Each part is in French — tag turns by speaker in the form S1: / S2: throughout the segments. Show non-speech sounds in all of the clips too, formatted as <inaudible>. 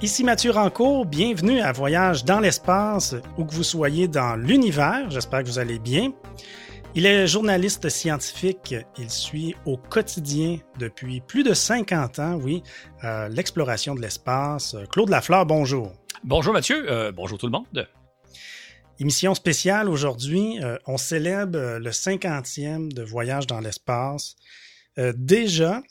S1: Ici Mathieu Rancourt, bienvenue à Voyage dans l'espace, où que vous soyez dans l'univers, j'espère que vous allez bien. Il est journaliste scientifique, il suit au quotidien depuis plus de 50 ans, oui, euh, l'exploration de l'espace. Claude Lafleur, bonjour.
S2: Bonjour Mathieu, euh, bonjour tout le monde.
S1: Émission spéciale aujourd'hui, euh, on célèbre le 50e de Voyage dans l'espace. déjà,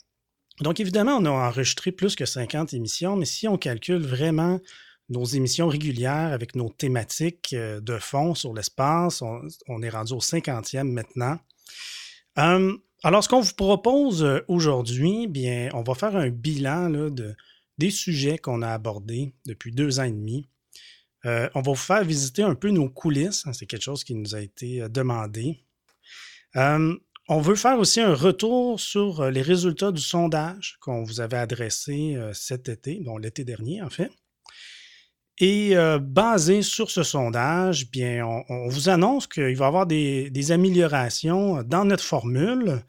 S1: donc, évidemment, on a enregistré plus que 50 émissions, mais si on calcule vraiment nos émissions régulières avec nos thématiques euh, de fond sur l'espace, on, est rendu au 50e maintenant. Hum, alors, ce qu'on vous propose euh, aujourd'hui, bien, on va faire un bilan de, des sujets qu'on a abordés depuis deux ans et demi. Euh, on va vous faire visiter un peu nos coulisses. Hein, c'est quelque chose qui nous a été demandé. Hum, on veut faire aussi un retour sur euh, les résultats du sondage qu'on vous avait adressé euh, cet été, bon, l'été dernier en fait. Et euh, basé sur ce sondage, bien, on, vous annonce qu'il va y avoir des, améliorations dans notre formule.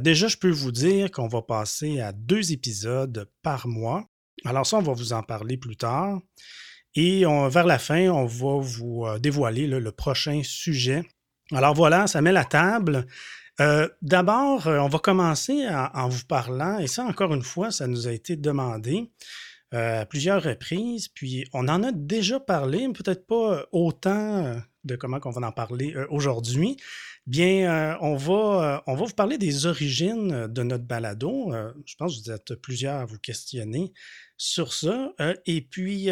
S1: déjà, je peux vous dire qu'on va passer à deux épisodes par mois. Alors ça, on va vous en parler plus tard. Et vers la fin, on va vous dévoiler le prochain sujet. Alors voilà, ça met la table. Euh, d'abord, euh, on va commencer en, vous parlant, et ça, encore une fois, ça nous a été demandé euh, à plusieurs reprises, puis on en a déjà parlé, peut-être pas autant de comment on va en parler aujourd'hui. Bien, on, va, on va vous parler des origines de notre balado. je pense que vous êtes plusieurs à vous questionner sur ça. et puis,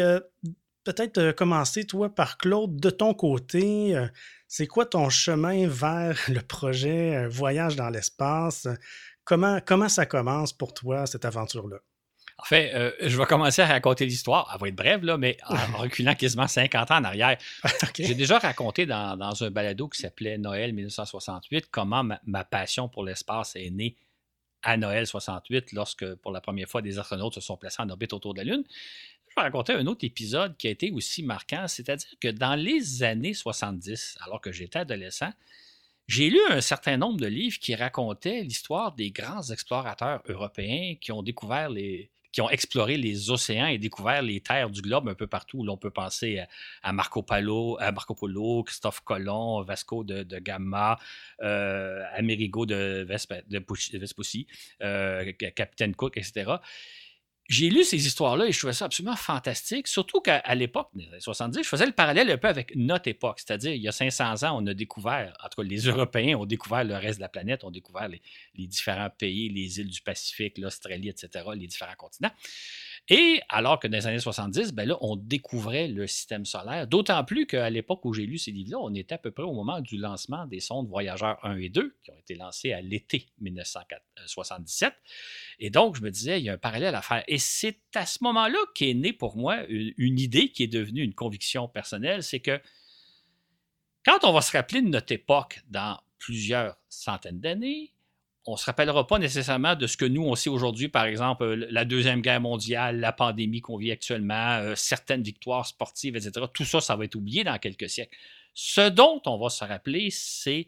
S1: peut-être commencer, toi, par Claude, de ton côté. C'est quoi ton chemin vers <laughs> le projet Voyage dans l'espace? Comment, comment ça commence pour toi, cette aventure-là?
S2: En fait, euh, je vais commencer à raconter l'histoire. Elle va être brève, là, mais <laughs> en reculant quasiment 50 ans en arrière. J'ai déjà raconté dans, un balado qui s'appelait Noël 1968 comment ma, passion pour l'espace est née à Noël 68, lorsque pour la première fois des astronautes se sont placés en orbite autour de la Lune vais raconter un autre épisode qui a été aussi marquant, c'est-à-dire que dans les années 70, alors que j'étais adolescent, j'ai lu un certain nombre de livres qui racontaient l'histoire des grands explorateurs européens qui ont découvert les, qui ont exploré les océans et découvert les terres du globe un peu partout. L'on peut penser à, Marco Polo, à Marco Polo, Christophe Colomb, Vasco de, de Gama, euh, Amerigo de, Vespucci, euh, Capitaine Cook, etc j'ai lu ces histoires-là et je trouvais ça absolument fantastique, surtout qu'à l'époque, des années 70, je faisais le parallèle un peu avec notre époque, c'est-à-dire il y a 500 ans, on a découvert, en tout cas les Européens ont découvert le reste de la planète, ont découvert les, les différents pays, les îles du Pacifique, l'Australie, etc., les différents continents. Et alors que dans les années 70, ben là, on découvrait le système solaire, d'autant plus qu'à l'époque où j'ai lu ces livres-là, on était à peu près au moment du lancement des sondes Voyageurs 1 et 2, qui ont été lancées à l'été 1977. Et donc, je me disais, il y a un parallèle à faire. Et c'est à ce moment-là qu'est née pour moi une, idée qui est devenue une conviction personnelle, c'est que quand on va se rappeler de notre époque dans plusieurs centaines d'années, on ne se rappellera pas nécessairement de ce que nous, on sait aujourd'hui, par exemple, euh, la Deuxième Guerre mondiale, la pandémie qu'on vit actuellement, euh, certaines victoires sportives, etc. Tout ça, ça va être oublié dans quelques siècles. Ce dont on va se rappeler, c'est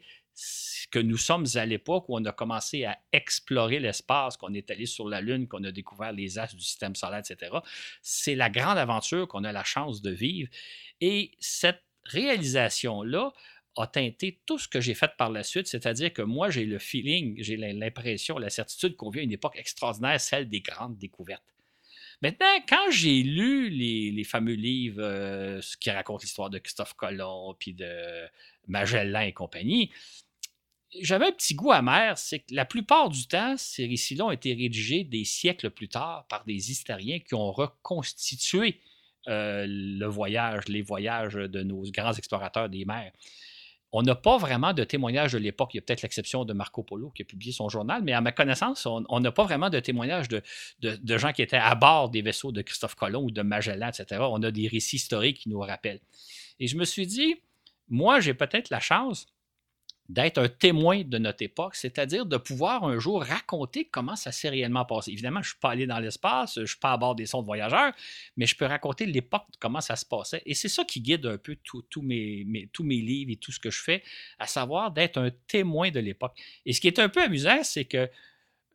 S2: que nous sommes à l'époque où on a commencé à explorer l'espace, qu'on est allé sur la Lune, qu'on a découvert les astres du système solaire, etc. C'est la grande aventure qu'on a la chance de vivre. Et cette réalisation-là a teinté tout ce que j'ai fait par la suite, c'est-à-dire que moi, j'ai le feeling, j'ai l'impression, la certitude qu'on vit à une époque extraordinaire, celle des grandes découvertes. Maintenant, quand j'ai lu les, fameux livres euh, qui racontent l'histoire de Christophe Colomb, puis de Magellan et compagnie, j'avais un petit goût amer, c'est que la plupart du temps, ces récits-là ont été rédigés des siècles plus tard par des historiens qui ont reconstitué euh, le voyage, les voyages de nos grands explorateurs des mers. On n'a pas vraiment de témoignages de l'époque. Il y a peut-être l'exception de Marco Polo qui a publié son journal, mais à ma connaissance, on n'a pas vraiment de témoignages de, de, gens qui étaient à bord des vaisseaux de Christophe Colomb ou de Magellan, etc. On a des récits historiques qui nous rappellent. Et je me suis dit, moi, j'ai peut-être la chance d'être un témoin de notre époque, c'est-à-dire de pouvoir un jour raconter comment ça s'est réellement passé. Évidemment, je ne suis pas allé dans l'espace, je ne suis pas à bord des sondes voyageurs, mais je peux raconter l'époque, comment ça se passait. Et c'est ça qui guide un peu tous mes, tous mes livres et tout ce que je fais, à savoir d'être un témoin de l'époque. Et ce qui est un peu amusant, c'est que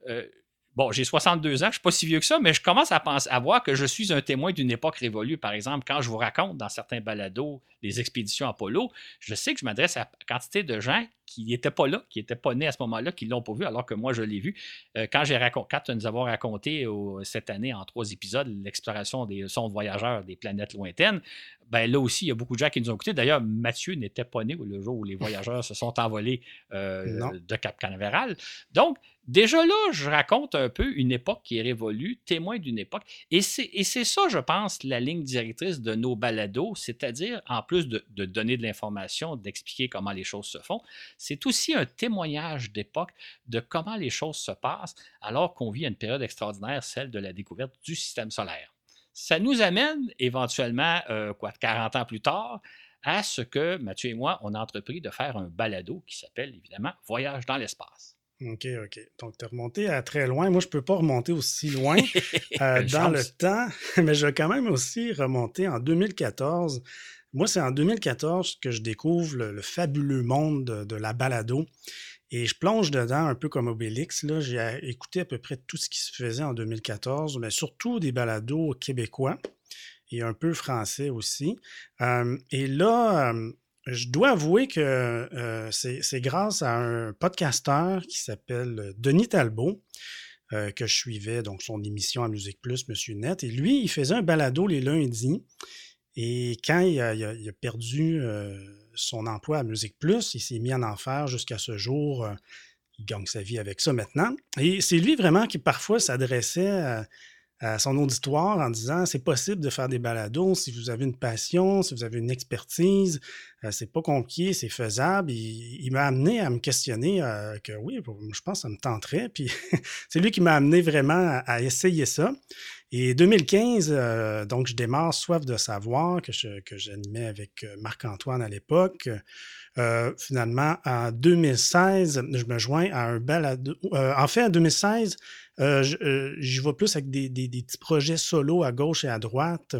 S2: euh, bon, j'ai 62 ans, je ne suis pas si vieux que ça, mais je commence à, penser, à voir que je suis un témoin d'une époque révolue. Par exemple, quand je vous raconte dans certains balados les expéditions Apollo, je sais que je m'adresse à quantité de gens qui n'étaient pas là, qui n'étaient pas nés à ce moment-là, qui ne l'ont pas vu, alors que moi, je l'ai vu. Euh, quand, j'ai quand nous avons raconté cette année en trois épisodes l'exploration des sondes voyageurs des planètes lointaines, ben là aussi, il y a beaucoup de gens qui nous ont écoutés. D'ailleurs, Mathieu n'était pas né le jour où les voyageurs se sont envolés euh, de Cap Canaveral. Donc, déjà là, je raconte un peu une époque qui est révolue, témoin d'une époque. Et c'est ça, je pense, la ligne directrice de nos balados, c'est-à-dire, en plus de, donner de l'information, d'expliquer comment les choses se font, c'est aussi un témoignage d'époque de comment les choses se passent alors qu'on vit une période extraordinaire, celle de la découverte du système solaire. Ça nous amène éventuellement, euh, quoi, 40 ans plus tard, à ce que Mathieu et moi, on a entrepris de faire un balado qui s'appelle évidemment Voyage dans l'espace.
S1: OK, OK. Donc, tu es remonté à très loin. Moi, je ne peux pas remonter aussi loin <laughs> euh, dans le temps, <laughs> mais je vais quand même aussi remonter en 2014. Moi, c'est en 2014 que je découvre le, fabuleux monde de la balado. Et je plonge dedans un peu comme Obélix. J'ai écouté à peu près tout ce qui se faisait en 2014, mais surtout des balados québécois et un peu français aussi. Euh, et là, euh, je dois avouer que euh, c'est grâce à un podcasteur qui s'appelle Denis Talbot que je suivais, donc son émission à Musique Plus, Monsieur Net. Et lui, il faisait un balado les lundis. Et quand il a, perdu son emploi à Musique Plus. Il s'est mis en enfer jusqu'à ce jour. Euh, il gagne sa vie avec ça maintenant. Et c'est lui vraiment qui parfois s'adressait à, son auditoire en disant c'est possible de faire des balados si vous avez une passion, si vous avez une expertise. Euh, c'est pas compliqué, c'est faisable. Il, m'a amené à me questionner euh, que oui, je pense que ça me tenterait. Puis <laughs> c'est lui qui m'a amené vraiment à essayer ça. Et 2015, euh, donc je démarre Soif de savoir que, j'animais avec Marc-Antoine à l'époque. Finalement, en 2016, je me joins à un balado. en fait, en 2016, j'y vais plus avec des, petits projets solo à gauche et à droite.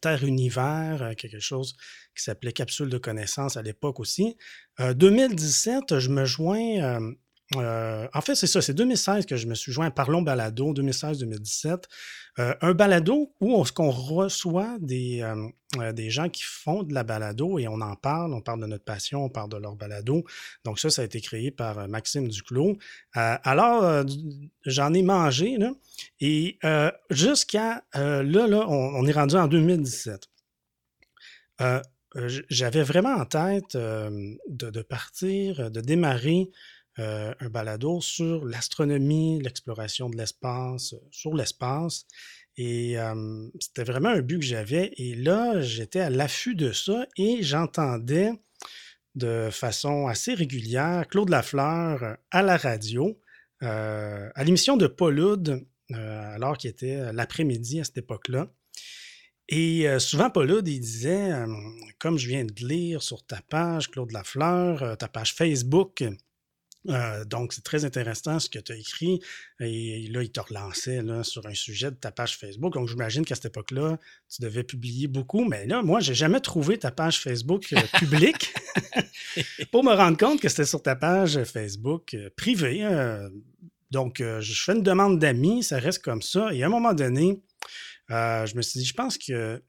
S1: Terre Univers, quelque chose qui s'appelait Capsule de connaissances à l'époque aussi. 2017, je me joins euh, en fait, c'est ça, c'est 2016 que je me suis joint à Parlons Balado, 2016-2017. Euh, un balado où on, reçoit des, euh, des gens qui font de la balado et on en parle, on parle de notre passion, on parle de leur balado. Donc ça, ça a été créé par Maxime Duclos. alors, j'en ai mangé, et jusqu'à là, là, on, est rendu en 2017. j'avais vraiment en tête de, partir, de démarrer euh, un balado sur l'astronomie, l'exploration de l'espace, euh, sur l'espace. Et c'était vraiment un but que j'avais. Et là, j'étais à l'affût de ça et j'entendais de façon assez régulière Claude Lafleur euh, à la radio, à l'émission de Paulude, alors qu'il était l'après-midi à cette époque-là. Et souvent, Paulude, il disait, comme je viens de lire sur ta page, Claude Lafleur, ta page Facebook, euh, donc, c'est très intéressant ce que tu as écrit. Et là, il te relançait là, sur un sujet de ta page Facebook. Donc, j'imagine qu'à cette époque-là, tu devais publier beaucoup. Mais là, moi, j'ai jamais trouvé ta page Facebook euh, <laughs> publique <laughs> pour me rendre compte que c'était sur ta page Facebook euh, privée. donc, je fais une demande d'amis, ça reste comme ça. Et à un moment donné, je me suis dit, je pense que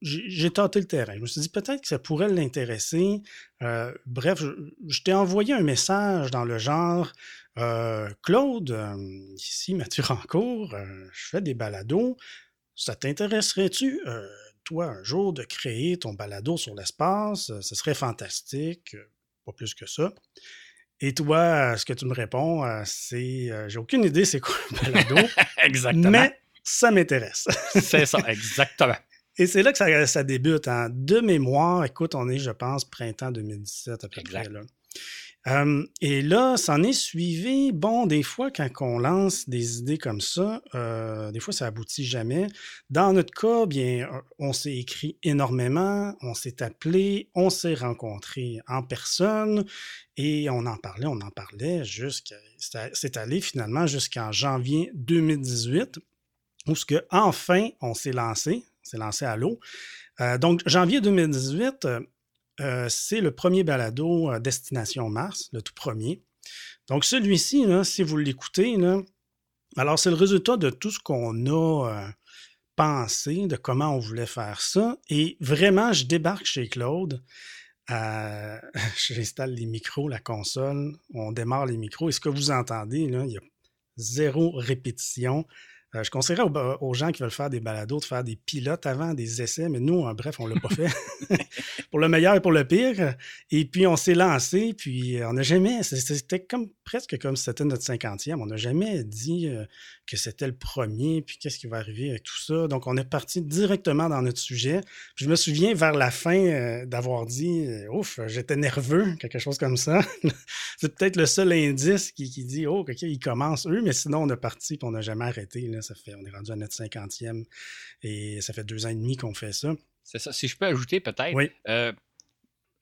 S1: j'ai tenté le terrain. Je me suis dit peut-être que ça pourrait l'intéresser. Euh, bref, je, t'ai envoyé un message dans le genre euh, Claude, euh, ici Mathieu Rancourt, je fais des balados. Ça t'intéresserait-tu, toi, un jour, de créer ton balado sur l'espace? Ce serait fantastique, pas plus que ça. Et toi, ce que tu me réponds, c'est j'ai aucune idée c'est quoi un balado. <laughs>
S2: exactement.
S1: Mais ça m'intéresse.
S2: c'est ça, exactement.
S1: Et c'est là que ça, débute. En De mémoire, écoute, on est, je pense, printemps 2017 à peu près. Là. Euh, et là, s'en est suivi, bon, des fois, quand on lance des idées comme ça, euh, des fois, ça aboutit jamais. Dans notre cas, bien, on s'est écrit énormément, on s'est appelé, on s'est rencontré en personne et on en parlait, on en parlait jusqu'à, c'est allé finalement jusqu'en janvier 2018 où ce que, enfin, on s'est lancé, c'est lancé à l'eau. Euh, donc, janvier 2018, euh, c'est le premier balado Destination Mars, le tout premier. Donc, celui-ci, si vous l'écoutez, Alors, c'est le résultat de tout ce qu'on a euh, pensé, de comment on voulait faire ça. Et vraiment, je débarque chez Claude. Euh, <laughs> j'installe les micros, la console, on démarre les micros. Et ce que vous entendez, il y a zéro répétition. Euh, je conseillerais aux, gens qui veulent faire des balados de faire des pilotes avant, des essais, mais nous, en bref, on ne l'a pas fait. <laughs> pour le meilleur et pour le pire. Et puis, on s'est lancé, puis on n'a jamais. C'était comme presque comme si c'était notre cinquantième. On n'a jamais dit euh, que c'était le premier, puis qu'est-ce qui va arriver avec tout ça. Donc, on est parti directement dans notre sujet. je me souviens vers la fin euh, d'avoir dit Ouf, j'étais nerveux, quelque chose comme ça. <laughs> C'est peut-être le seul indice qui, dit Oh, OK, ils commencent eux, mais sinon, on est parti, puis on n'a jamais arrêté. Là ça fait, on est rendu à notre cinquantième et ça fait deux ans et demi qu'on fait ça.
S2: C'est ça. Si je peux ajouter peut-être, euh,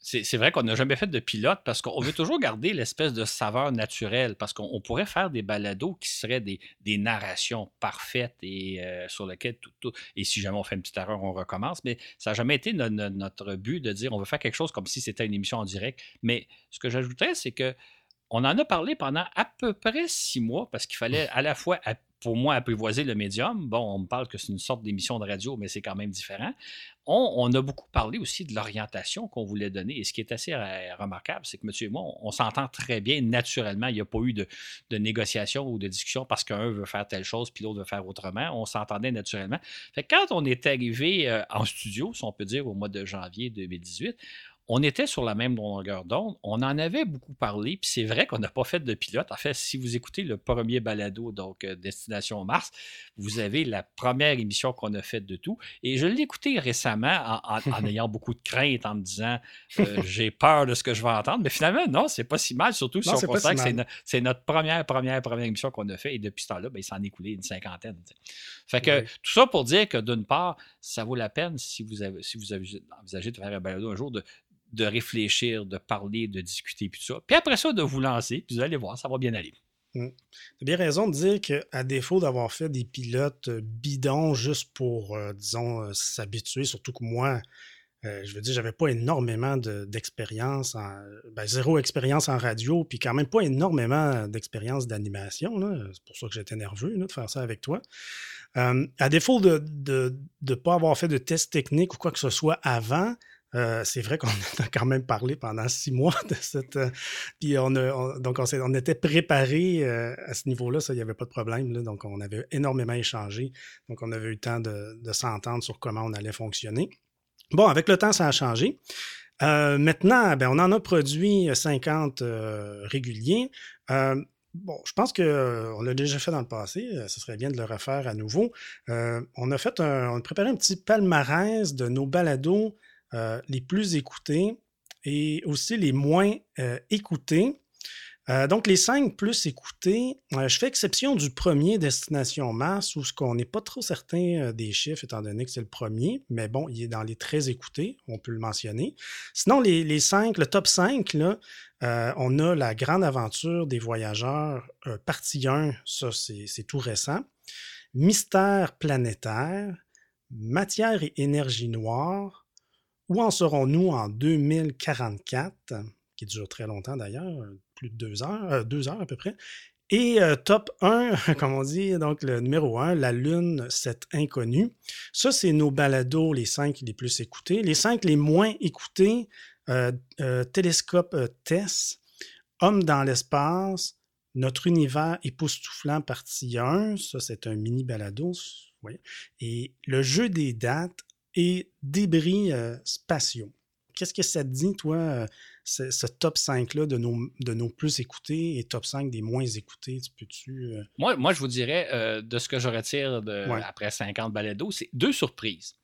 S2: c'est vrai qu'on n'a jamais fait de pilote parce qu'on veut toujours garder l'espèce de saveur naturelle parce qu'on pourrait faire des balados qui seraient des, narrations parfaites et euh, sur lesquelles tout, Et si jamais on fait une petite erreur, on recommence. Mais ça n'a jamais été notre but de dire on veut faire quelque chose comme si c'était une émission en direct. Mais ce que j'ajouterais, c'est que on en a parlé pendant à peu près six mois parce qu'il fallait à la fois pour moi, apprivoiser le médium. Bon, on me parle que c'est une sorte d'émission de radio, mais c'est quand même différent. On, a beaucoup parlé aussi de l'orientation qu'on voulait donner. Et ce qui est assez euh, remarquable, c'est que monsieur et moi, on, s'entend très bien naturellement. Il n'y a pas eu de, négociation ou de discussion parce qu'un veut faire telle chose puis l'autre veut faire autrement. On s'entendait naturellement. Fait quand on est arrivé euh, en studio, si on peut dire, au mois de janvier 2018, on était sur la même longueur d'onde. On en avait beaucoup parlé, puis c'est vrai qu'on n'a pas fait de pilote. En fait, si vous écoutez le premier balado, donc euh, Destination Mars, vous avez la première émission qu'on a faite de tout. Et je l'ai écouté récemment en, <laughs> ayant beaucoup de crainte, en me disant euh, j'ai peur de ce que je vais entendre. Mais finalement, non, c'est pas si mal, surtout si on constate que c'est, notre première, première, première émission qu'on a faite. Et depuis ce temps-là, ben, il s'en est écoulé une cinquantaine. Fait que tout ça pour dire que d'une part, ça vaut la peine si vous avez, si vous avez envisagé de faire un balado un jour de de réfléchir, de parler, de discuter, puis tout ça. Puis après ça, de vous lancer, puis vous allez voir, ça va bien aller.
S1: Mm. Tu as bien raison de dire qu'à défaut d'avoir fait des pilotes euh, bidons juste pour, euh, disons, euh, s'habituer, surtout que moi, je veux dire, j'avais pas énormément d'expérience, ben, zéro expérience en radio, puis quand même pas énormément d'expérience d'animation. C'est pour ça que j'étais nerveux de faire ça avec toi. à défaut de ne pas avoir fait de tests techniques ou quoi que ce soit avant, euh, c'est vrai qu'on <laughs> a quand même parlé pendant six mois de cette. Euh, puis on a, donc on, était préparé euh, à ce niveau-là, ça, il n'y avait pas de problème. Là, donc on avait énormément échangé. Donc on avait eu le temps de, de s'entendre sur comment on allait fonctionner. Bon, avec le temps, ça a changé. maintenant, ben, on en a produit 50 réguliers. Bon, je pense qu'on l'a déjà fait dans le passé. Ce serait bien de le refaire à nouveau. on a fait un, on a préparé un petit palmarès de nos balados euh, les plus écoutés et aussi les moins euh, écoutés. Euh, donc, les cinq plus écoutés, je fais exception du premier Destination Mars, où ce qu'on n'est pas trop certain des chiffres, étant donné que c'est le premier, mais bon, il est dans les très écoutés, on peut le mentionner. Sinon, les, cinq, le top 5, là, on a La Grande Aventure des Voyageurs, partie 1, ça c'est tout récent. Mystère planétaire, Matière et énergie noire, où en serons-nous en 2044, qui dure très longtemps d'ailleurs, plus de deux heures, euh, deux heures à peu près? Et euh, top 1, <laughs> comme on dit, donc le numéro 1, la Lune, cette inconnue. Ça, c'est nos balados, les cinq les plus écoutés. Les cinq les moins écoutés, euh, Télescope TESS, Homme dans l'espace, Notre univers époustouflant partie 1, ça c'est un mini balado. Et le jeu des dates, et débris euh, spatiaux. Qu'est-ce que ça te dit, toi, euh, ce, top 5-là de nos, de nos plus écoutés et top 5 des moins écoutés? Tu peux-tu.
S2: Euh? Moi, moi, je vous dirais, de ce que je retire de, après 50 balados, c'est deux surprises.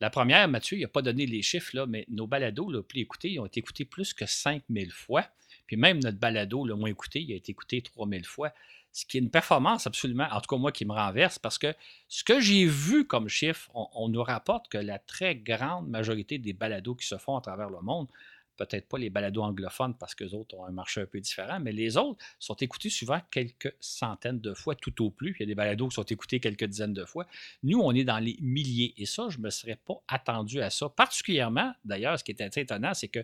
S2: La première, Mathieu, il n'a pas donné les chiffres, là, mais nos balados le plus écoutés, ils ont été écoutés plus que 5000 fois. Puis même notre balado le moins écouté, il a été écouté 3000 fois ce qui est une performance absolument, en tout cas moi, qui me renverse, parce que ce que j'ai vu comme chiffre, on, nous rapporte que la très grande majorité des balados qui se font à travers le monde, peut-être pas les balados anglophones parce que les autres ont un marché un peu différent, mais les autres sont écoutés souvent quelques centaines de fois tout au plus. Il y a des balados qui sont écoutés quelques dizaines de fois. Nous, on est dans les milliers et ça, je ne me serais pas attendu à ça. Particulièrement, d'ailleurs, ce qui est assez étonnant, c'est que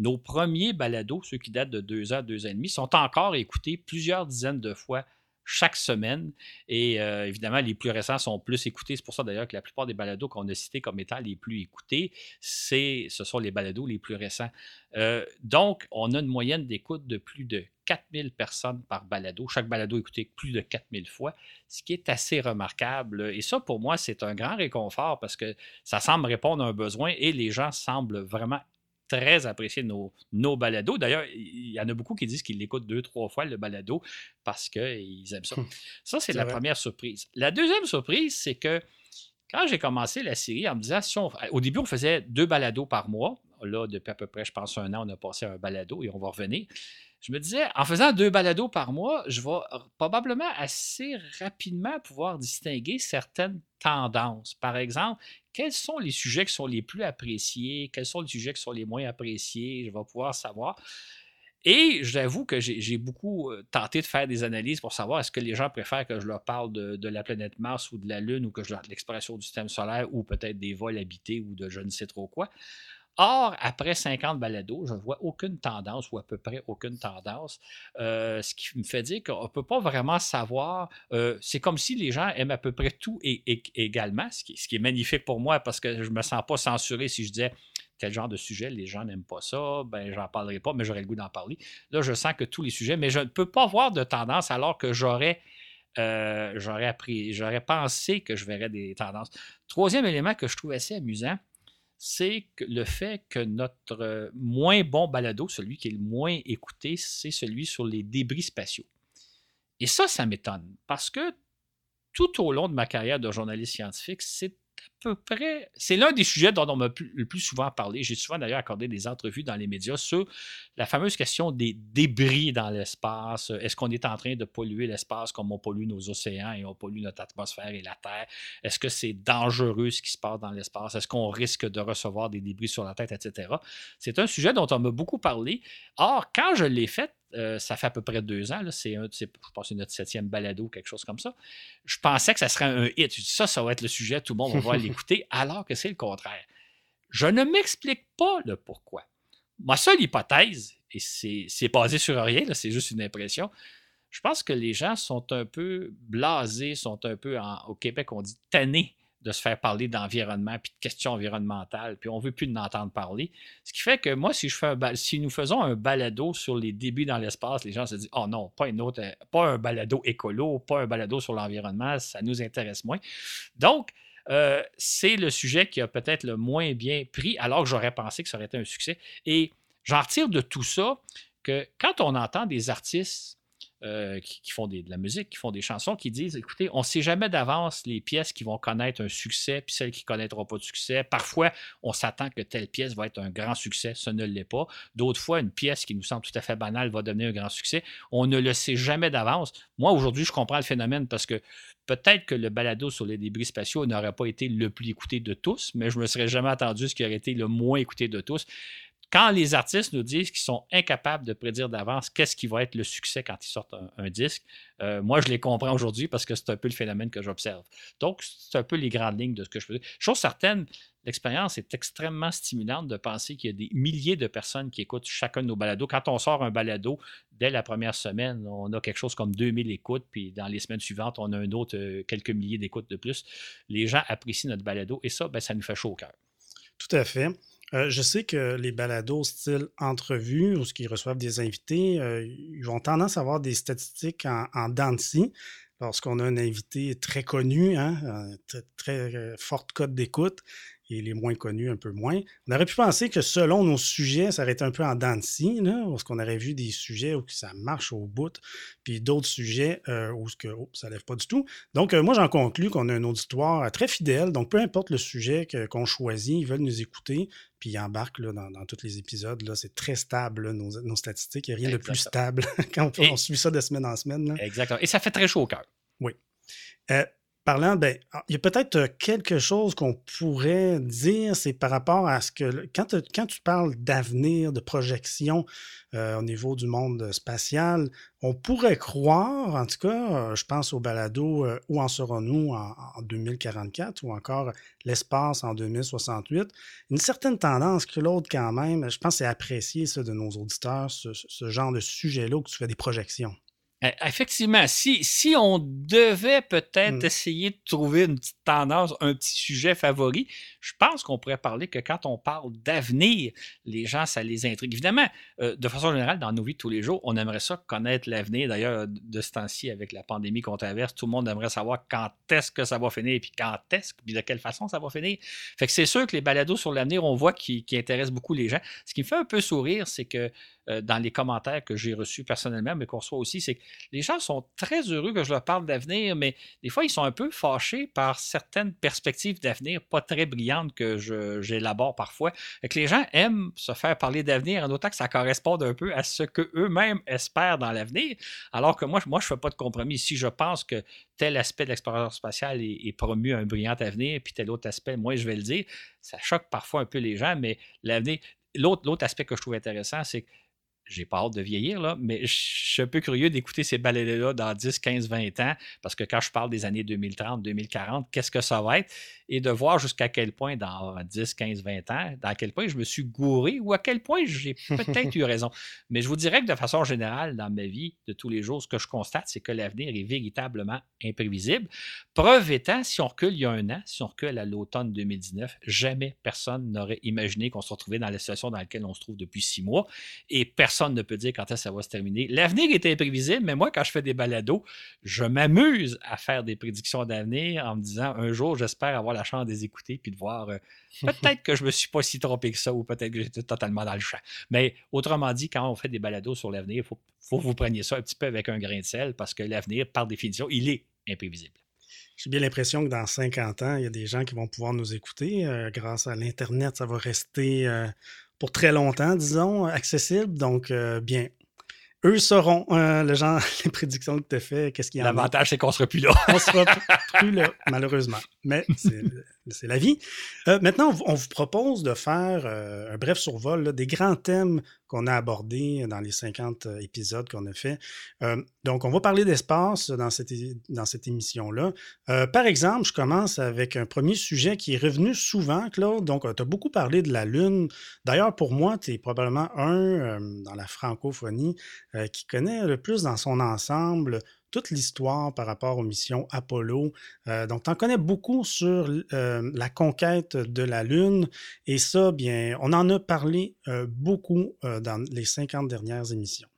S2: nos premiers balados, ceux qui datent de deux ans, deux ans et demi, sont encore écoutés plusieurs dizaines de fois chaque semaine. Et euh, évidemment, les plus récents sont plus écoutés. C'est pour ça d'ailleurs que la plupart des balados qu'on a cités comme étant les plus écoutés, ce sont les balados les plus récents. Euh, donc, on a une moyenne d'écoute de plus de 4000 personnes par balado. Chaque balado écouté plus de 4000 fois, ce qui est assez remarquable. Et ça, pour moi, c'est un grand réconfort parce que ça semble répondre à un besoin et les gens semblent vraiment très apprécier nos, nos balados. D'ailleurs, il y en a beaucoup qui disent qu'ils l'écoutent deux, trois fois le balado parce qu'ils aiment ça. Hum. Ça, c'est la première surprise. La deuxième surprise, c'est que quand j'ai commencé la série, en me disant, si au début, on faisait deux balados par mois. Là, depuis à peu près, je pense, un an, on a passé un balado et on va revenir je me disais, en faisant deux balados par mois, je vais probablement assez rapidement pouvoir distinguer certaines tendances. Par exemple, quels sont les sujets qui sont les plus appréciés, quels sont les sujets qui sont les moins appréciés, je vais pouvoir savoir. Et j'avoue que j'ai beaucoup euh, tenté de faire des analyses pour savoir est-ce que les gens préfèrent que je leur parle de, la planète Mars ou de la Lune ou que je leur de l'exploration du système solaire ou peut-être des vols habités ou de je ne sais trop quoi. Or, après 50 balados, je ne vois aucune tendance ou à peu près aucune tendance, euh, ce qui me fait dire qu'on ne peut pas vraiment savoir. Euh, c'est comme si les gens aiment à peu près tout et, également, ce qui, est magnifique pour moi parce que je ne me sens pas censuré si je disais tel genre de sujet, les gens n'aiment pas ça, ben j'en parlerai pas, mais j'aurais le goût d'en parler. Là, je sens que tous les sujets, mais je ne peux pas voir de tendance alors que j'aurais euh, j'aurais appris, j'aurais pensé que je verrais des tendances. Troisième élément que je trouve assez amusant, c'est le fait que notre euh, moins bon balado, celui qui est le moins écouté, c'est celui sur les débris spatiaux. Et ça, ça m'étonne parce que tout au long de ma carrière de journaliste scientifique, c'est peu près. C'est l'un des sujets dont on m'a le plus souvent parlé. J'ai souvent d'ailleurs accordé des entrevues dans les médias sur la fameuse question des débris dans l'espace. Est-ce qu'on est en train de polluer l'espace comme on pollue nos océans et on pollue notre atmosphère et la Terre? Est-ce que c'est dangereux ce qui se passe dans l'espace? Est-ce qu'on risque de recevoir des débris sur la tête, etc.? C'est un sujet dont on m'a beaucoup parlé. Or, quand je l'ai fait, euh, ça fait à peu près deux ans. C'est, je pense notre septième balado ou quelque chose comme ça. Je pensais que ça serait un hit. ça, ça va être le sujet, tout le monde va <laughs> l'écouter, alors que c'est le contraire. Je ne m'explique pas le pourquoi. Ma seule hypothèse, et c'est, basé sur rien, c'est juste une impression, je pense que les gens sont un peu blasés, sont un peu, au Québec, on dit tannés de se faire parler d'environnement puis de questions environnementales, puis on ne veut plus en entendre parler. Ce qui fait que moi, si, je fais un si nous faisons un balado sur les débuts dans l'espace, les gens se disent Oh non, pas, une autre, pas un balado écolo, pas un balado sur l'environnement, ça nous intéresse moins. Donc, euh, c'est le sujet qui a peut-être le moins bien pris, alors que j'aurais pensé que ça aurait été un succès. Et j'en retire de tout ça que quand on entend des artistes euh, qui, font de la musique, qui font des chansons, qui disent écoutez, on ne sait jamais d'avance les pièces qui vont connaître un succès, puis celles qui ne connaîtront pas de succès. Parfois, on s'attend que telle pièce va être un grand succès, ce ne l'est pas. D'autres fois, une pièce qui nous semble tout à fait banale va devenir un grand succès. On ne le sait jamais d'avance. Moi, aujourd'hui, je comprends le phénomène parce que peut-être que le balado sur les débris spatiaux n'aurait pas été le plus écouté de tous, mais je ne me serais jamais attendu ce qui aurait été le moins écouté de tous. Quand les artistes nous disent qu'ils sont incapables de prédire d'avance qu'est-ce qui va être le succès quand ils sortent un, disque, euh, moi, je les comprends aujourd'hui parce que c'est un peu le phénomène que j'observe. Donc, c'est un peu les grandes lignes de ce que je dire. Chose certaine, l'expérience est extrêmement stimulante de penser qu'il y a des milliers de personnes qui écoutent chacun de nos balados. Quand on sort un balado, dès la première semaine, on a quelque chose comme 2000 écoutes, puis dans les semaines suivantes, on a un autre euh, quelques milliers d'écoutes de plus. Les gens apprécient notre balado et ça, ben, ça nous fait chaud au cœur.
S1: Tout à fait. Euh, je sais que les balados style entrevue ou ce qu'ils reçoivent des invités, euh, ils vont tendance à avoir des statistiques en, en dents lorsqu'on a un invité très connu, hein, très, très forte cote d'écoute, et les moins connus un peu moins. On aurait pu penser que selon nos sujets, ça aurait été un peu en dents de scie, parce qu'on aurait vu des sujets où ça marche au bout, puis d'autres sujets euh, où que, oh, ça ne lève pas du tout. Donc, euh, moi, j'en conclus qu'on a un auditoire euh, très fidèle. Donc, peu importe le sujet qu'on choisit, ils veulent nous écouter, puis ils embarquent dans, tous les épisodes. C'est très stable, nos, statistiques. Il n'y a rien de plus stable <laughs> quand on, suit ça de semaine en semaine.
S2: Exactement. Et ça fait très chaud au cœur.
S1: Oui parlant, ben, ah, il y a peut-être euh, quelque chose qu'on pourrait dire, c'est par rapport à ce que, quand, tu parles d'avenir, de projection euh, au niveau du monde spatial, on pourrait croire, en tout cas, euh, je pense au balado Où en serons-nous en, 2044 ou encore l'espace en 2068, une certaine tendance que l'autre quand même, je pense c'est apprécié de nos auditeurs, ce, ce genre de sujet-là où tu fais des projections.
S2: Eh, effectivement, si, si on devait peut-être hmm. essayer de trouver une petite tendance, un petit sujet favori, je pense qu'on pourrait parler que quand on parle d'avenir, les gens, ça les intrigue. Évidemment, euh, de façon générale, dans nos vies de tous les jours, on aimerait ça connaître l'avenir. D'ailleurs, de ce temps-ci, avec la pandémie qu'on traverse, tout le monde aimerait savoir quand est-ce que ça va finir, puis quand est-ce, puis de quelle façon ça va finir. Fait que c'est sûr que les balados sur l'avenir, on voit qui, qui intéressent beaucoup les gens. Ce qui me fait un peu sourire, c'est que euh, dans les commentaires que j'ai reçus personnellement, mais qu'on reçoit aussi, c'est que les gens sont très heureux que je leur parle d'avenir, mais des fois, ils sont un peu fâchés par certaines perspectives d'avenir pas très brillantes que j'élabore parfois. Et que les gens aiment se faire parler d'avenir en autant que ça corresponde un peu à ce qu'eux-mêmes espèrent dans l'avenir, alors que moi, moi je ne fais pas de compromis. Si je pense que tel aspect de l'exploration spatiale est, est, promu un brillant avenir, puis tel autre aspect, moi, je vais le dire, ça choque parfois un peu les gens, mais l'avenir, l'autre aspect que je trouve intéressant, c'est que j'ai pas hâte de vieillir, là, mais je suis un peu curieux d'écouter ces balados-là dans 10, 15, 20 ans, parce que quand je parle des années 2030, 2040, qu'est-ce que ça va être? Et de voir jusqu'à quel point, dans 10, 15, 20 ans, dans quel point je me suis gouré ou à quel point j'ai <laughs> peut-être eu raison. Mais je vous dirais que de façon générale, dans ma vie de tous les jours, ce que je constate, c'est que l'avenir est véritablement imprévisible. Preuve étant, si on recule il y a un an, si on recule à l'automne 2019, jamais personne n'aurait imaginé qu'on se retrouvait dans la situation dans laquelle on se trouve depuis six mois. Et personne personne ne peut dire quand ça va se terminer. L'avenir est imprévisible, mais moi, quand je fais des balados, je m'amuse à faire des prédictions d'avenir en me disant un jour, j'espère avoir la chance de les écouter puis de voir euh, <laughs> peut-être que je me suis pas si trompé que ça ou peut-être que j'étais totalement dans le champ. Mais autrement dit, quand on fait des balados sur l'avenir, il faut, faut que vous preniez ça un petit peu avec un grain de sel parce que l'avenir, par définition, il est imprévisible.
S1: J'ai bien l'impression que dans 50 ans, il y a des gens qui vont pouvoir nous écouter. Euh, grâce à l'Internet, ça va rester euh, pour très longtemps, disons, accessible. Donc, euh, bien, eux sauront euh, le genre, <laughs> les prédictions que tu as fait, qu'est-ce qu'il y a.
S2: L'avantage, c'est qu'on ne sera plus là.
S1: on ne sera plus là, malheureusement. Mais c'est la vie. Euh, maintenant, on, vous propose de faire un bref survol des grands thèmes qu'on a abordés dans les 50 épisodes qu'on a fait. donc, on va parler d'espace dans cette, dans cette émission-là. par exemple, je commence avec un premier sujet qui est revenu souvent, Claude. Donc, tu as beaucoup parlé de la Lune. D'ailleurs, pour moi, tu es probablement un dans la francophonie euh, qui connaît le plus dans son ensemble toute l'histoire par rapport aux missions Apollo. Euh, donc, tu connais beaucoup sur euh, la conquête de la Lune. Et ça, bien, on en a parlé beaucoup dans les 50 dernières émissions.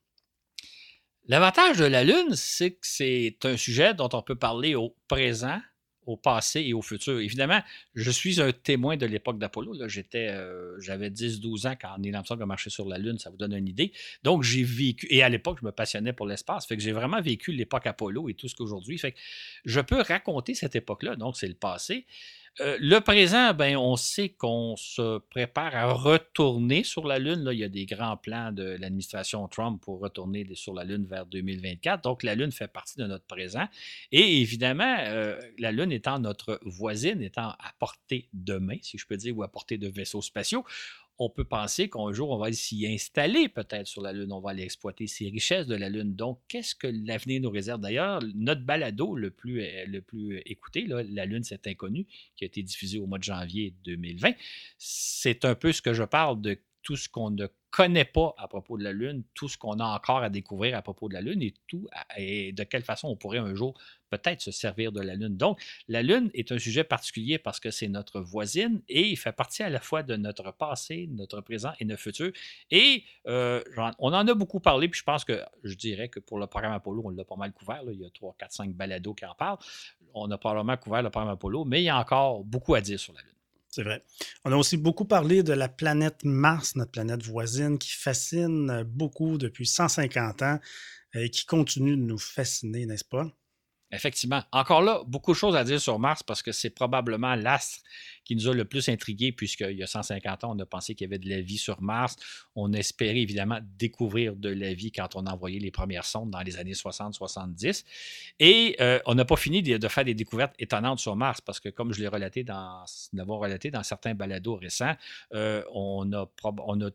S2: L'avantage de la Lune, c'est que c'est un sujet dont on peut parler au présent, au passé et au futur. Évidemment, je suis un témoin de l'époque d'Apollo. J'étais, euh, j'avais 10-12 ans quand Neil Armstrong a marché sur la Lune, ça vous donne une idée. Donc, j'ai vécu, et à l'époque, je me passionnais pour l'espace, fait que j'ai vraiment vécu l'époque Apollo et tout ce qu'aujourd'hui. Fait que je peux raconter cette époque-là, donc c'est le passé. Euh, le présent, ben, on sait qu'on se prépare à retourner sur la Lune. Là, il y a des grands plans de l'administration Trump pour retourner sur la Lune vers 2024. Donc, la Lune fait partie de notre présent. Et évidemment, euh, la Lune étant notre voisine, étant à portée de main, si je peux dire, ou à portée de vaisseaux spatiaux, on peut penser qu'un jour, on va s'y installer peut-être sur la Lune, on va aller exploiter ces richesses de la Lune. Donc, qu'est-ce que l'avenir nous réserve? D'ailleurs? Notre balado le plus, euh, le plus écouté, La Lune, c'est inconnu, qui a été diffusé au mois de janvier 2020, c'est un peu ce que je parle de tout ce qu'on ne connaît pas à propos de la Lune, tout ce qu'on a encore à découvrir à propos de la Lune et tout et de quelle façon on pourrait un jour peut-être se servir de la Lune. Donc, la Lune est un sujet particulier parce que c'est notre voisine et il fait partie à la fois de notre passé, notre présent et notre futur. Et euh, on en a beaucoup parlé, puis je pense que je dirais que pour le programme Apollo, on l'a pas mal couvert. Il y a 3, 4, 5 balados qui en parlent. On a probablement couvert le programme Apollo, mais il y a encore beaucoup à dire sur la Lune.
S1: C'est vrai. On a aussi beaucoup parlé de la planète Mars, notre planète voisine, qui fascine beaucoup depuis 150 ans et qui continue de nous fasciner, n'est-ce pas?
S2: Effectivement. Encore là, beaucoup de choses à dire sur Mars parce que c'est probablement l'astre qui nous a le plus intrigués, puisqu'il y a 150 ans, on a pensé qu'il y avait de la vie sur Mars. On espérait évidemment découvrir de la vie quand on a envoyé les premières sondes dans les années 60-70. Et euh, on n'a pas fini de, faire des découvertes étonnantes sur Mars parce que, comme je l'ai relaté dans, relaté dans certains balados récents, euh, on, a, on a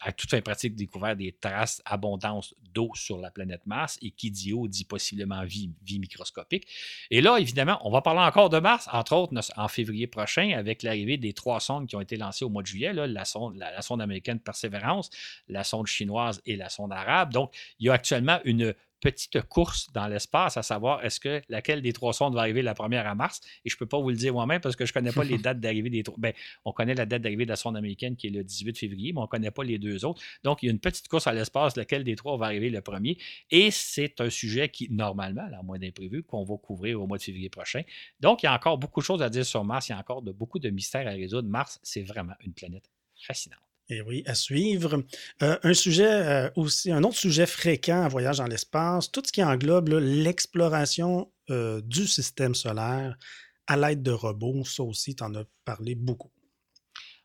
S2: à toute fin pratique, découvert des traces abondance d'eau sur la planète Mars. Et qui dit eau dit possiblement vie, vie microscopique. Et là, évidemment, on va parler encore de Mars, entre autres en février prochain, avec l'arrivée des trois sondes qui ont été lancées au mois de juillet, la, sonde, la, sonde américaine Perseverance, la sonde chinoise et la sonde arabe. Donc, il y a actuellement une petite course dans l'espace, à savoir est-ce que laquelle des trois sondes va arriver la première à Mars? Et je ne peux pas vous le dire moi-même parce que je ne connais pas les <laughs> dates d'arrivée des trois. Ben, on connaît la date d'arrivée de la sonde américaine qui est le 18 février, mais on ne connaît pas les deux autres. Donc, il y a une petite course à l'espace, laquelle des trois va arriver le premier. Et c'est un sujet qui, normalement, à moins d'imprévu, qu'on va couvrir au mois de février prochain. Donc, il y a encore beaucoup de choses à dire sur Mars. Il y a encore de, beaucoup de mystères à résoudre. Mars, c'est vraiment une planète fascinante.
S1: Et oui, à suivre. Euh, un sujet euh, aussi, un autre sujet fréquent en voyage dans l'espace, tout ce qui englobe l'exploration euh, du système solaire à l'aide de robots. Ça aussi, tu en as parlé beaucoup.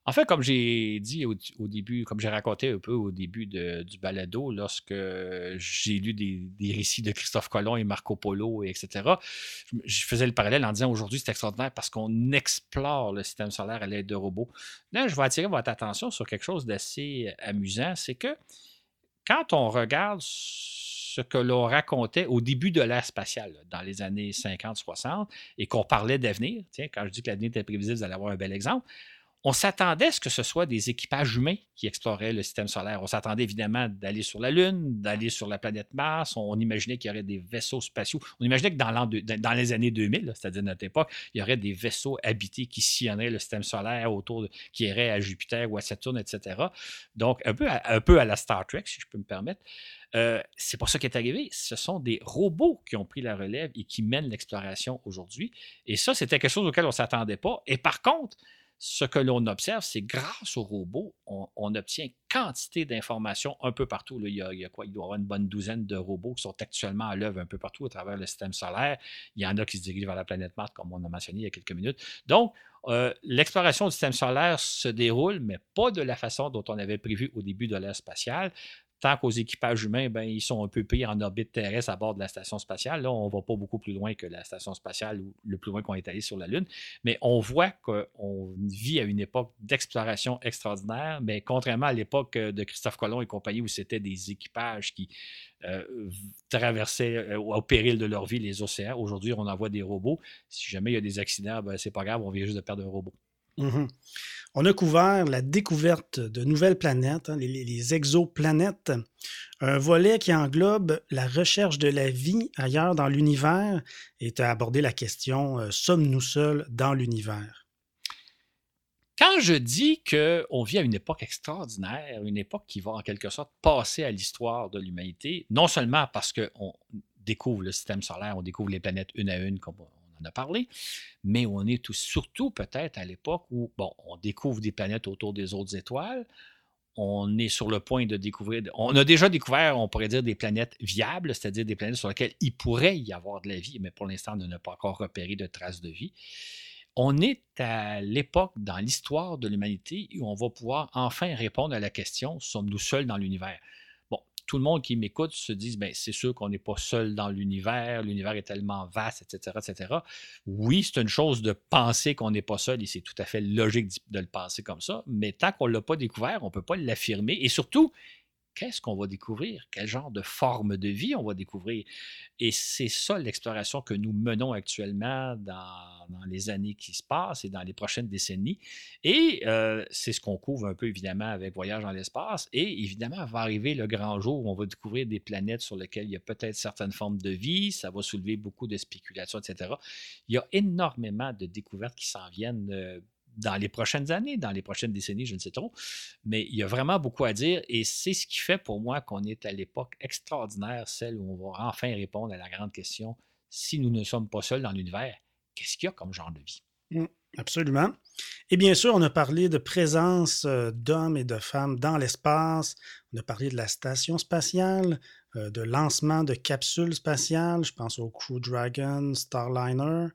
S2: En fait, comme j'ai dit au, début, comme j'ai raconté un peu au début du balado, lorsque j'ai lu des, récits de Christophe Colomb et Marco Polo, etc., je, faisais le parallèle en disant aujourd'hui c'est extraordinaire parce qu'on explore le système solaire à l'aide de robots. Là, je vais attirer votre attention sur quelque chose d'assez amusant, c'est que quand on regarde ce que l'on racontait au début de l'ère spatiale, dans les années 50-60, et qu'on parlait d'avenir, tiens, quand je dis que l'avenir était prévisible, vous allez avoir un bel exemple, on s'attendait à ce que ce soit des équipages humains qui exploraient le système solaire. On s'attendait évidemment d'aller sur la Lune, d'aller sur la planète Mars. On, imaginait qu'il y aurait des vaisseaux spatiaux. On imaginait que dans, les années 2000, c'est-à-dire notre époque, il y aurait des vaisseaux habités qui sillonneraient le système solaire autour, de, qui iraient à Jupiter ou à Saturne, etc. Donc, un peu à, la Star Trek, si je peux me permettre. Euh, c'est pas ça qui est arrivé. Ce sont des robots qui ont pris la relève et qui mènent l'exploration aujourd'hui. Et ça, c'était quelque chose auquel on ne s'attendait pas. Et par contre, ce que l'on observe, c'est grâce aux robots, on, obtient quantité d'informations un peu partout. il, y a, quoi? Il doit y avoir une bonne douzaine de robots qui sont actuellement à l'œuvre un peu partout à travers le système solaire. Il y en a qui se dirigent vers la planète Mars, comme on a mentionné il y a quelques minutes. Donc, euh, l'exploration du système solaire se déroule, mais pas de la façon dont on avait prévu au début de l'ère spatiale tant qu'aux équipages humains, ben, ils sont un peu pris en orbite terrestre à bord de la station spatiale. Là, on ne va pas beaucoup plus loin que la station spatiale ou le plus loin qu'on est allé sur la Lune. Mais on voit qu'on vit à une époque d'exploration extraordinaire, mais contrairement à l'époque de Christophe Colomb et compagnie où c'était des équipages qui euh, traversaient euh, au péril de leur vie les océans, aujourd'hui, on envoie des robots. Si jamais il y a des accidents, ben, c'est pas grave, on vient juste de perdre un robot.
S1: Mm-hmm. On a couvert la découverte de nouvelles planètes, hein, les, exoplanètes, un volet qui englobe la recherche de la vie ailleurs dans l'univers et a abordé la question euh, sommes-nous seuls dans l'univers
S2: quand je dis qu'on vit à une époque extraordinaire, une époque qui va en quelque sorte passer à l'histoire de l'humanité, non seulement parce qu'on découvre le système solaire, on découvre les planètes une à une, comme on a parlé, mais on est tout, surtout peut-être à l'époque où, on découvre des planètes autour des autres étoiles, on est sur le point de découvrir, on a déjà découvert, on pourrait dire, des planètes viables, c'est-à-dire des planètes sur lesquelles il pourrait y avoir de la vie, mais pour l'instant, on n'a pas encore repéré de traces de vie. On est à l'époque dans l'histoire de l'humanité où on va pouvoir enfin répondre à la question sommes-nous seuls dans l'univers? Tout le monde qui m'écoute se dise ben, c'est sûr qu'on n'est pas seul dans l'univers, l'univers est tellement vaste, etc. etc. Oui, c'est une chose de penser qu'on n'est pas seul et c'est tout à fait logique de le penser comme ça, mais tant qu'on ne l'a pas découvert, on ne peut pas l'affirmer. Et surtout, qu'est-ce qu'on va découvrir? Quel genre de forme de vie on va découvrir? Et c'est ça l'exploration que nous menons actuellement dans, les années qui se passent et dans les prochaines décennies. Et euh, c'est ce qu'on couvre un peu évidemment avec Voyage dans l'espace. Et évidemment, va arriver le grand jour où on va découvrir des planètes sur lesquelles il y a peut-être certaines formes de vie. Ça va soulever beaucoup de spéculations, etc. Il y a énormément de découvertes qui s'en viennent. Euh, dans les prochaines années, dans les prochaines décennies, je ne sais trop. Mais il y a vraiment beaucoup à dire et c'est ce qui fait pour moi qu'on est à l'époque extraordinaire, celle où on va enfin répondre à la grande question si nous ne sommes pas seuls dans l'univers, qu'est-ce qu'il y a comme genre de vie?
S1: Mmh, absolument. Et bien sûr, on a parlé de présence euh, d'hommes et de femmes dans l'espace. On a parlé de la station spatiale, euh, de lancement de capsules spatiales. Je pense au Crew Dragon, Starliner.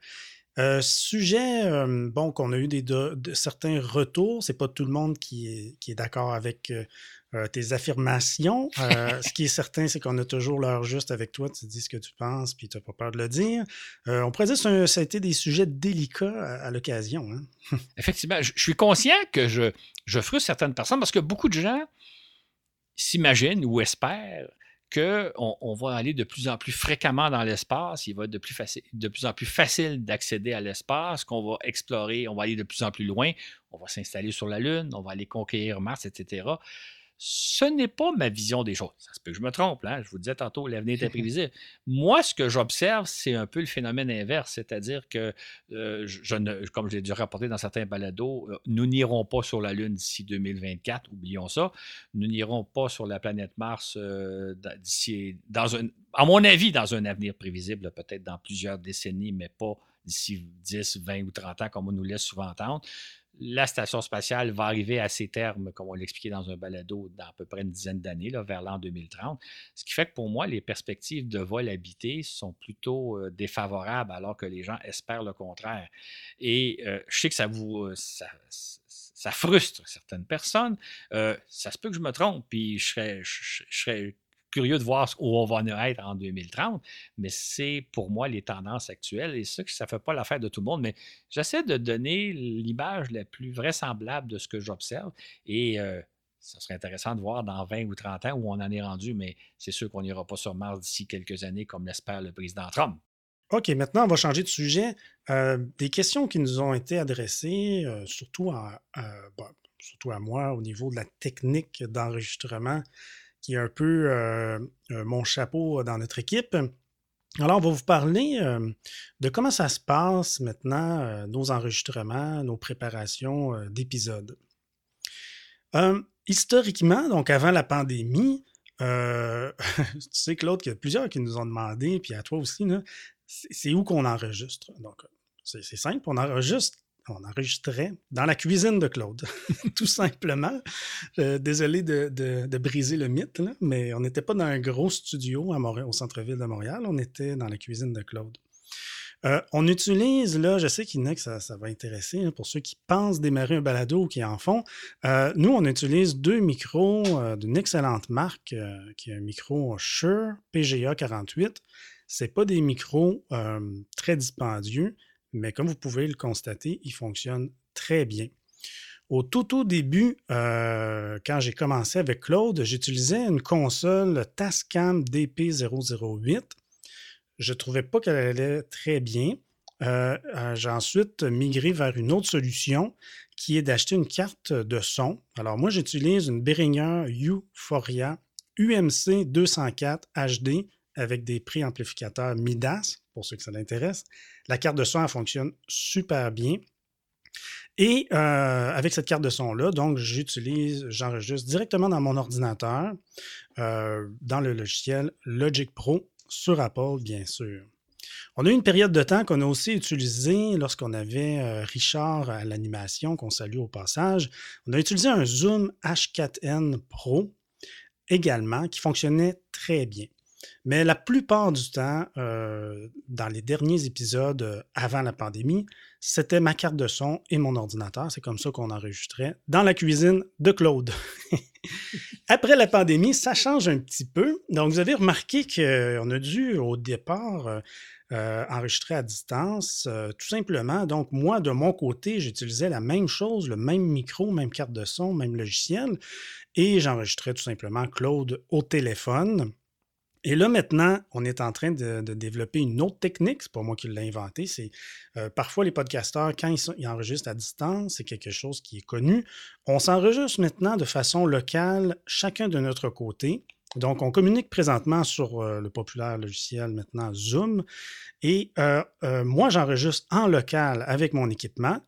S1: Euh, sujet, euh, bon, qu'on a eu des, de, certains retours. C'est pas tout le monde qui est, qui est d'accord avec euh, tes affirmations. ce <laughs> qui est certain, c'est qu'on a toujours l'heure juste avec toi. Tu dis ce que tu penses, puis tu n'as pas peur de le dire. on pourrait dire que ça a été des sujets délicats à, l'occasion. Hein. <laughs>
S2: Effectivement, je, suis conscient que je, je frustre certaines personnes parce que beaucoup de gens s'imaginent ou espèrent qu'on on va aller de plus en plus fréquemment dans l'espace, il va être de plus, facile, de plus en plus facile d'accéder à l'espace, qu'on va explorer, on va aller de plus en plus loin, on va s'installer sur la Lune, on va aller conquérir Mars, etc. Ce n'est pas ma vision des choses. Ça se peut que je me trompe. Hein? Je vous disais tantôt, l'avenir est <laughs> imprévisible. Moi, ce que j'observe, c'est un peu le phénomène inverse, c'est-à-dire que, euh, je ne, comme je l'ai dû rapporter dans certains balados, euh, nous n'irons pas sur la Lune d'ici 2024, oublions ça. Nous n'irons pas sur la planète Mars euh, d'ici, dans un, à mon avis, dans un avenir prévisible, peut-être dans plusieurs décennies, mais pas d'ici 10, 20 ou 30 ans, comme on nous laisse souvent entendre la station spatiale va arriver à ses termes, comme on l'expliquait dans un balado, dans à peu près une dizaine d'années, vers l'an 2030. Ce qui fait que pour moi, les perspectives de vol habité sont plutôt euh, défavorables, alors que les gens espèrent le contraire. Et euh, je sais que ça vous. Euh, ça, frustre certaines personnes. ça se peut que je me trompe, puis je serais, je serais curieux de voir où on va être en 2030, mais c'est pour moi les tendances actuelles et ça, ça ne fait pas l'affaire de tout le monde, mais j'essaie de donner l'image la plus vraisemblable de ce que j'observe et euh, ça serait intéressant de voir dans 20 ou 30 ans où on en est rendu, mais c'est sûr qu'on n'ira pas sur Mars d'ici quelques années comme l'espère le président Trump.
S1: OK, maintenant, on va changer de sujet. Euh, des questions qui nous ont été adressées, euh, surtout, à, surtout à moi, au niveau de la technique d'enregistrement qui est un peu euh, euh, mon chapeau dans notre équipe. Alors, on va vous parler euh, de comment ça se passe maintenant, nos enregistrements, nos préparations d'épisodes. historiquement, donc avant la pandémie, <laughs> tu sais, Claude, qu'il y a plusieurs qui nous ont demandé, puis à toi aussi, c'est où qu'on enregistre? Donc, c'est simple, on enregistre on enregistrait dans la cuisine de Claude, <laughs> tout simplement. Euh, désolé de, briser le mythe, mais on n'était pas dans un gros studio au centre-ville de Montréal, on était dans la cuisine de Claude. Euh, on utilise, là, je sais qu'il ça, va intéresser, pour ceux qui pensent démarrer un balado ou qui en font. Euh, nous, on utilise deux micros d'une excellente marque, qui est un micro Shure PGA 48. Ce pas des micros très dispendieux mais comme vous pouvez le constater, il fonctionne très bien. Au tout, tout début, euh, quand j'ai commencé avec Claude, j'utilisais une console Tascam DP008. Je ne trouvais pas qu'elle allait très bien. Euh, euh, j'ai ensuite migré vers une autre solution qui est d'acheter une carte de son. Alors moi, j'utilise une Behringer Euphoria UMC 204 HD avec des préamplificateurs Midas, pour ceux que ça l'intéresse. La carte de son, fonctionne super bien. Et euh, avec cette carte de son-là, donc j'utilise, j'enregistre directement dans mon ordinateur, euh, dans le logiciel Logic Pro, sur Apple, bien sûr. On a eu une période de temps qu'on a aussi utilisé lorsqu'on avait euh, Richard à l'animation, qu'on salue au passage. On a utilisé un Zoom H4n Pro également, qui fonctionnait très bien. Mais la plupart du temps, euh, dans les derniers épisodes euh, avant la pandémie, c'était ma carte de son et mon ordinateur. C'est comme ça qu'on enregistrait dans la cuisine de Claude. <laughs> Après la pandémie, ça change un petit peu. Donc, vous avez remarqué qu'on a dû, au départ, euh, enregistrer à distance, tout simplement. Donc, moi, de mon côté, j'utilisais la même chose, le même micro, même carte de son, même logiciel, et j'enregistrais tout simplement Claude au téléphone. Et là, maintenant, on est en train de, développer une autre technique. C'est pas moi qui l'ai inventé. C'est euh, parfois les podcasteurs, quand ils, enregistrent à distance, c'est quelque chose qui est connu. On s'enregistre maintenant de façon locale, chacun de notre côté. Donc, on communique présentement sur euh, le populaire logiciel maintenant Zoom. Et euh, moi, j'enregistre en local avec mon équipement.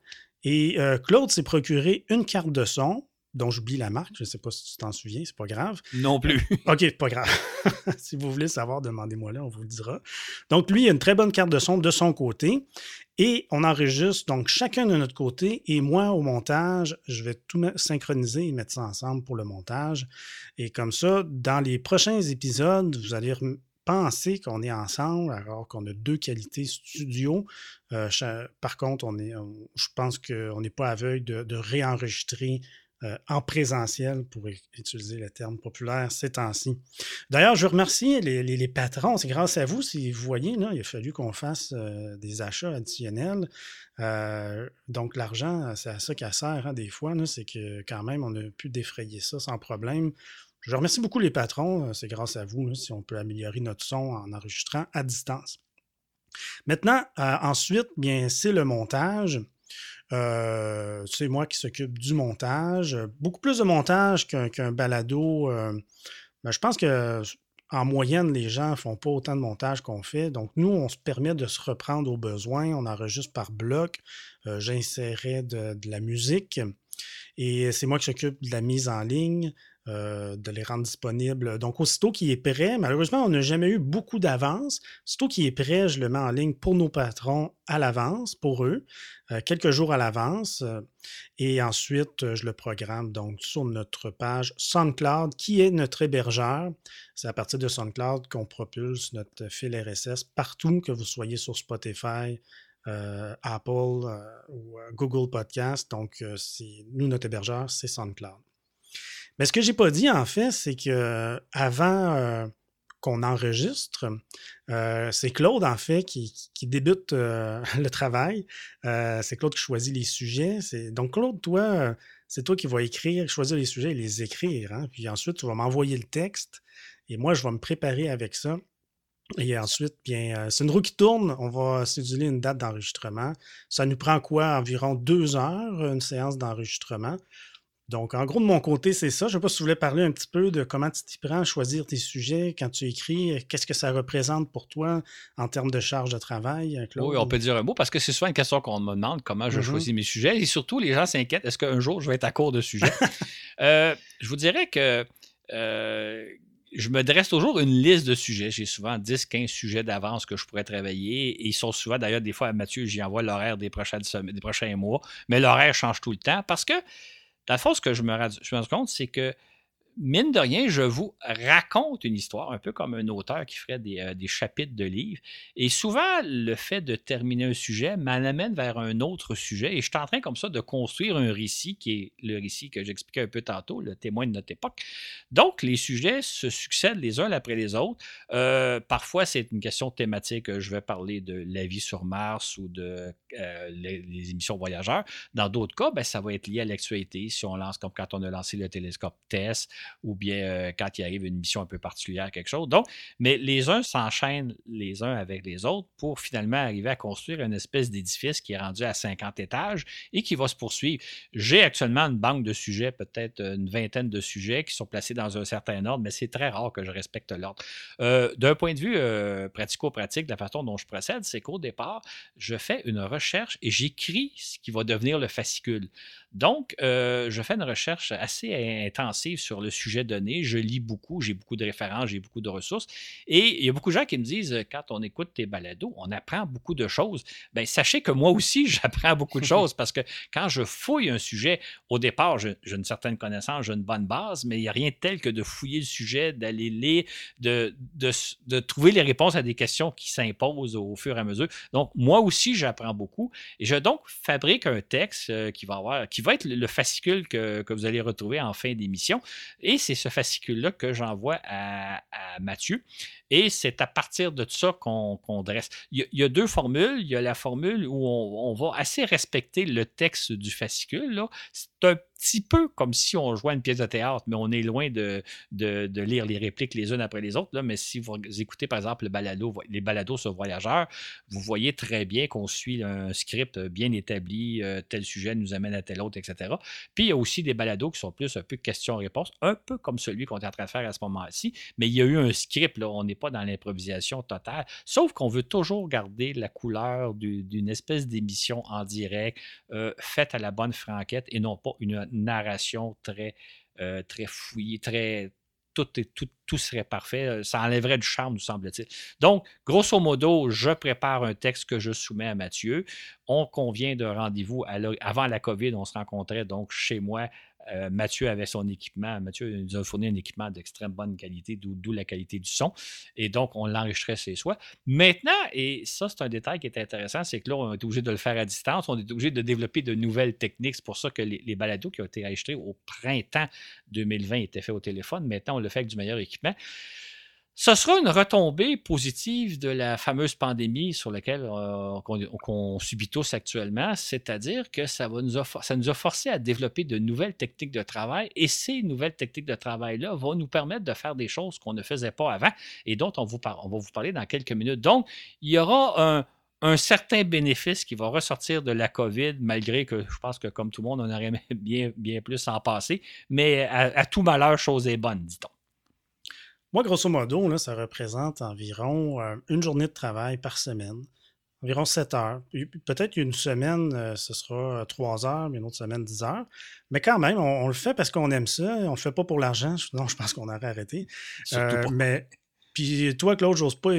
S1: Et Claude s'est procuré une carte de son dont j'oublie la marque. Je ne sais pas si tu t'en souviens, c'est pas grave.
S2: Non plus. <laughs>
S1: OK, pas grave. <laughs> si vous voulez savoir, demandez-moi là, on vous le dira. Donc, lui, il a une très bonne carte de son de son côté. Et on enregistre donc chacun de notre côté. Et moi, au montage, je vais tout synchroniser et mettre ça ensemble pour le montage. Et comme ça, dans les prochains épisodes, vous allez penser qu'on est ensemble alors qu'on a deux qualités studio. Euh, par contre, on est, je pense qu'on n'est pas aveugle de, de réenregistrer euh, en présentiel, pour utiliser le terme populaire ces temps-ci. D'ailleurs, je remercie les, patrons. C'est grâce à vous, si vous voyez, là, il a fallu qu'on fasse euh, des achats additionnels. Euh, donc, l'argent, c'est à ça qu'elle sert hein, des fois. C'est que quand même, on a pu défrayer ça sans problème. Je remercie beaucoup les patrons. C'est grâce à vous si on peut améliorer notre son en enregistrant à distance. Maintenant, ensuite, bien, c'est le montage. C'est moi qui s'occupe du montage. Beaucoup plus de montage qu'un balado. Ben, je pense que en moyenne, les gens ne font pas autant de montage qu'on fait. Donc, nous, on se permet de se reprendre aux besoins. On enregistre par bloc. J'insérais de, la musique. Et c'est moi qui s'occupe de la mise en ligne, euh, de les rendre disponibles. Donc, aussitôt qu'il est prêt, malheureusement, on n'a jamais eu beaucoup d'avance. Aussitôt qu'il est prêt, je le mets en ligne pour nos patrons à l'avance, pour eux, euh, quelques jours à l'avance. Euh, et ensuite, je le programme donc sur notre page SoundCloud, qui est notre hébergeur. C'est à partir de SoundCloud qu'on propulse notre fil RSS partout, que vous soyez sur Spotify, Apple ou Google Podcast. Donc, nous, notre hébergeur, c'est SoundCloud. Mais ce que je n'ai pas dit, en fait, c'est que avant qu'on enregistre, c'est Claude, en fait, qui, débute <laughs> le travail. c'est Claude qui choisit les sujets. Donc, Claude, toi, c'est toi qui vas écrire, choisir les sujets et les écrire. Hein. Puis ensuite, tu vas m'envoyer le texte. Et moi, je vais me préparer avec ça. Et ensuite, bien, euh, c'est une roue qui tourne. On va céduler une date d'enregistrement. Ça nous prend quoi? Environ deux heures, une séance d'enregistrement. Donc, en gros, de mon côté, c'est ça. Je ne sais pas si tu voulais parler un petit peu de comment tu t'y prends à choisir tes sujets quand tu écris. Qu'est-ce que ça représente pour toi en termes de charge de travail,
S2: euh, Claude? Oui, on peut dire un mot parce que c'est souvent une question qu'on me demande comment je mm-hmm. choisis mes sujets. Et surtout, les gens s'inquiètent est-ce qu'un jour je vais être à court de sujets? <laughs> Euh, je vous dirais que je me dresse toujours une liste de sujets. J'ai souvent 10, 15 sujets d'avance que je pourrais travailler. Et ils sont souvent, d'ailleurs, des fois à Mathieu, j'y envoie l'horaire des, des prochains mois. Mais l'horaire change tout le temps parce que, la fois, ce que je me rends compte, c'est que mine de rien, je vous raconte une histoire, un peu comme un auteur qui ferait des, euh, chapitres de livres. Et souvent, le fait de terminer un sujet m'amène vers un autre sujet. Et je suis en train comme ça de construire un récit qui est le récit que j'expliquais un peu tantôt, le témoin de notre époque. Donc, les sujets se succèdent les uns après les autres. Euh, parfois, c'est une question thématique. Je vais parler de la vie sur Mars ou de euh, les, émissions voyageurs. Dans d'autres cas, ben, ça va être lié à l'actualité. Si on lance comme quand on a lancé le télescope TESS ou bien euh, quand il arrive une mission un peu particulière, quelque chose. Donc, mais les uns s'enchaînent les uns avec les autres pour finalement arriver à construire une espèce d'édifice qui est rendu à 50 étages et qui va se poursuivre. J'ai actuellement une banque de sujets, peut-être une vingtaine de sujets qui sont placés dans un certain ordre, mais c'est très rare que je respecte l'ordre. Euh, d'un point de vue euh, pratico-pratique, la façon dont je procède, c'est qu'au départ, je fais une recherche et j'écris ce qui va devenir le fascicule. Donc, euh, je fais une recherche assez intensive sur le sujet donné. Je lis beaucoup, j'ai beaucoup de références, j'ai beaucoup de ressources. Et il y a beaucoup de gens qui me disent, euh, quand on écoute tes balados, on apprend beaucoup de choses. Bien, sachez que moi aussi, <laughs> j'apprends beaucoup de choses parce que quand je fouille un sujet, au départ, j'ai une certaine connaissance, j'ai une bonne base, mais il n'y a rien de tel que de fouiller le sujet, d'aller lire, de, de, trouver les réponses à des questions qui s'imposent au fur et à mesure. Donc, moi aussi, j'apprends beaucoup. Et je donc fabrique un texte euh, qui va avoir, qui va être le fascicule que, vous allez retrouver en fin d'émission. Et c'est ce fascicule-là que j'envoie à, Mathieu. Et c'est à partir de ça qu'on dresse. Il y, a, deux formules. Il y a la formule où on, va assez respecter le texte du fascicule. C'est un petit peu comme si on jouait une pièce de théâtre, mais on est loin de, de, lire les répliques les unes après les autres. Là. Mais si vous écoutez, par exemple, les balados sur Voyageurs, vous voyez très bien qu'on suit un script bien établi, euh, tel sujet nous amène à tel autre, etc. Puis il y a aussi des balados qui sont plus un peu questions-réponses, un peu comme celui qu'on est en train de faire à ce moment-ci, mais il y a eu un script, là, on n'est pas dans l'improvisation totale, sauf qu'on veut toujours garder la couleur d'une espèce d'émission en direct, euh, faite à la bonne franquette et non pas une narration très, euh, très fouillée, très. Tout, serait parfait. Euh, ça enlèverait du charme, nous semble-t-il. Donc, grosso modo, je prépare un texte que je soumets à Mathieu. On convient de rendez-vous avant la COVID. On se rencontrait donc chez moi euh, Mathieu avait son équipement. Mathieu nous a fourni un équipement d'extrême bonne qualité, d'où la qualité du son. Et donc, on l'enregistrait chez soi. Maintenant, et ça, c'est un détail qui est intéressant, c'est que là, on est obligé de le faire à distance. On est obligé de développer de nouvelles techniques. C'est pour ça que les, balados qui ont été enregistrés au printemps 2020 étaient faits au téléphone. Maintenant, on le fait avec du meilleur équipement. Ce sera une retombée positive de la fameuse pandémie sur laquelle euh, qu'on subit tous actuellement, c'est-à-dire que ça, va nous a, ça nous a forcé à développer de nouvelles techniques de travail et ces nouvelles techniques de travail-là vont nous permettre de faire des choses qu'on ne faisait pas avant et dont on, va vous parler dans quelques minutes. Donc, il y aura un, un certain bénéfice qui va ressortir de la COVID, malgré que je pense que, comme tout le monde, on aurait <laughs> bien, bien plus en passer. Mais à, tout malheur, chose est bonne, dit-on.
S1: Moi, grosso modo, là, ça représente environ euh, une journée de travail par semaine, environ 7 heures. Peut-être qu'une semaine, euh, ce sera 3 heures, mais une autre semaine, 10 heures. Mais quand même, on, le fait parce qu'on aime ça. On ne le fait pas pour l'argent. <laughs> Non, je pense qu'on aurait arrêté. Euh, mais puis toi, Claude, j'ose pas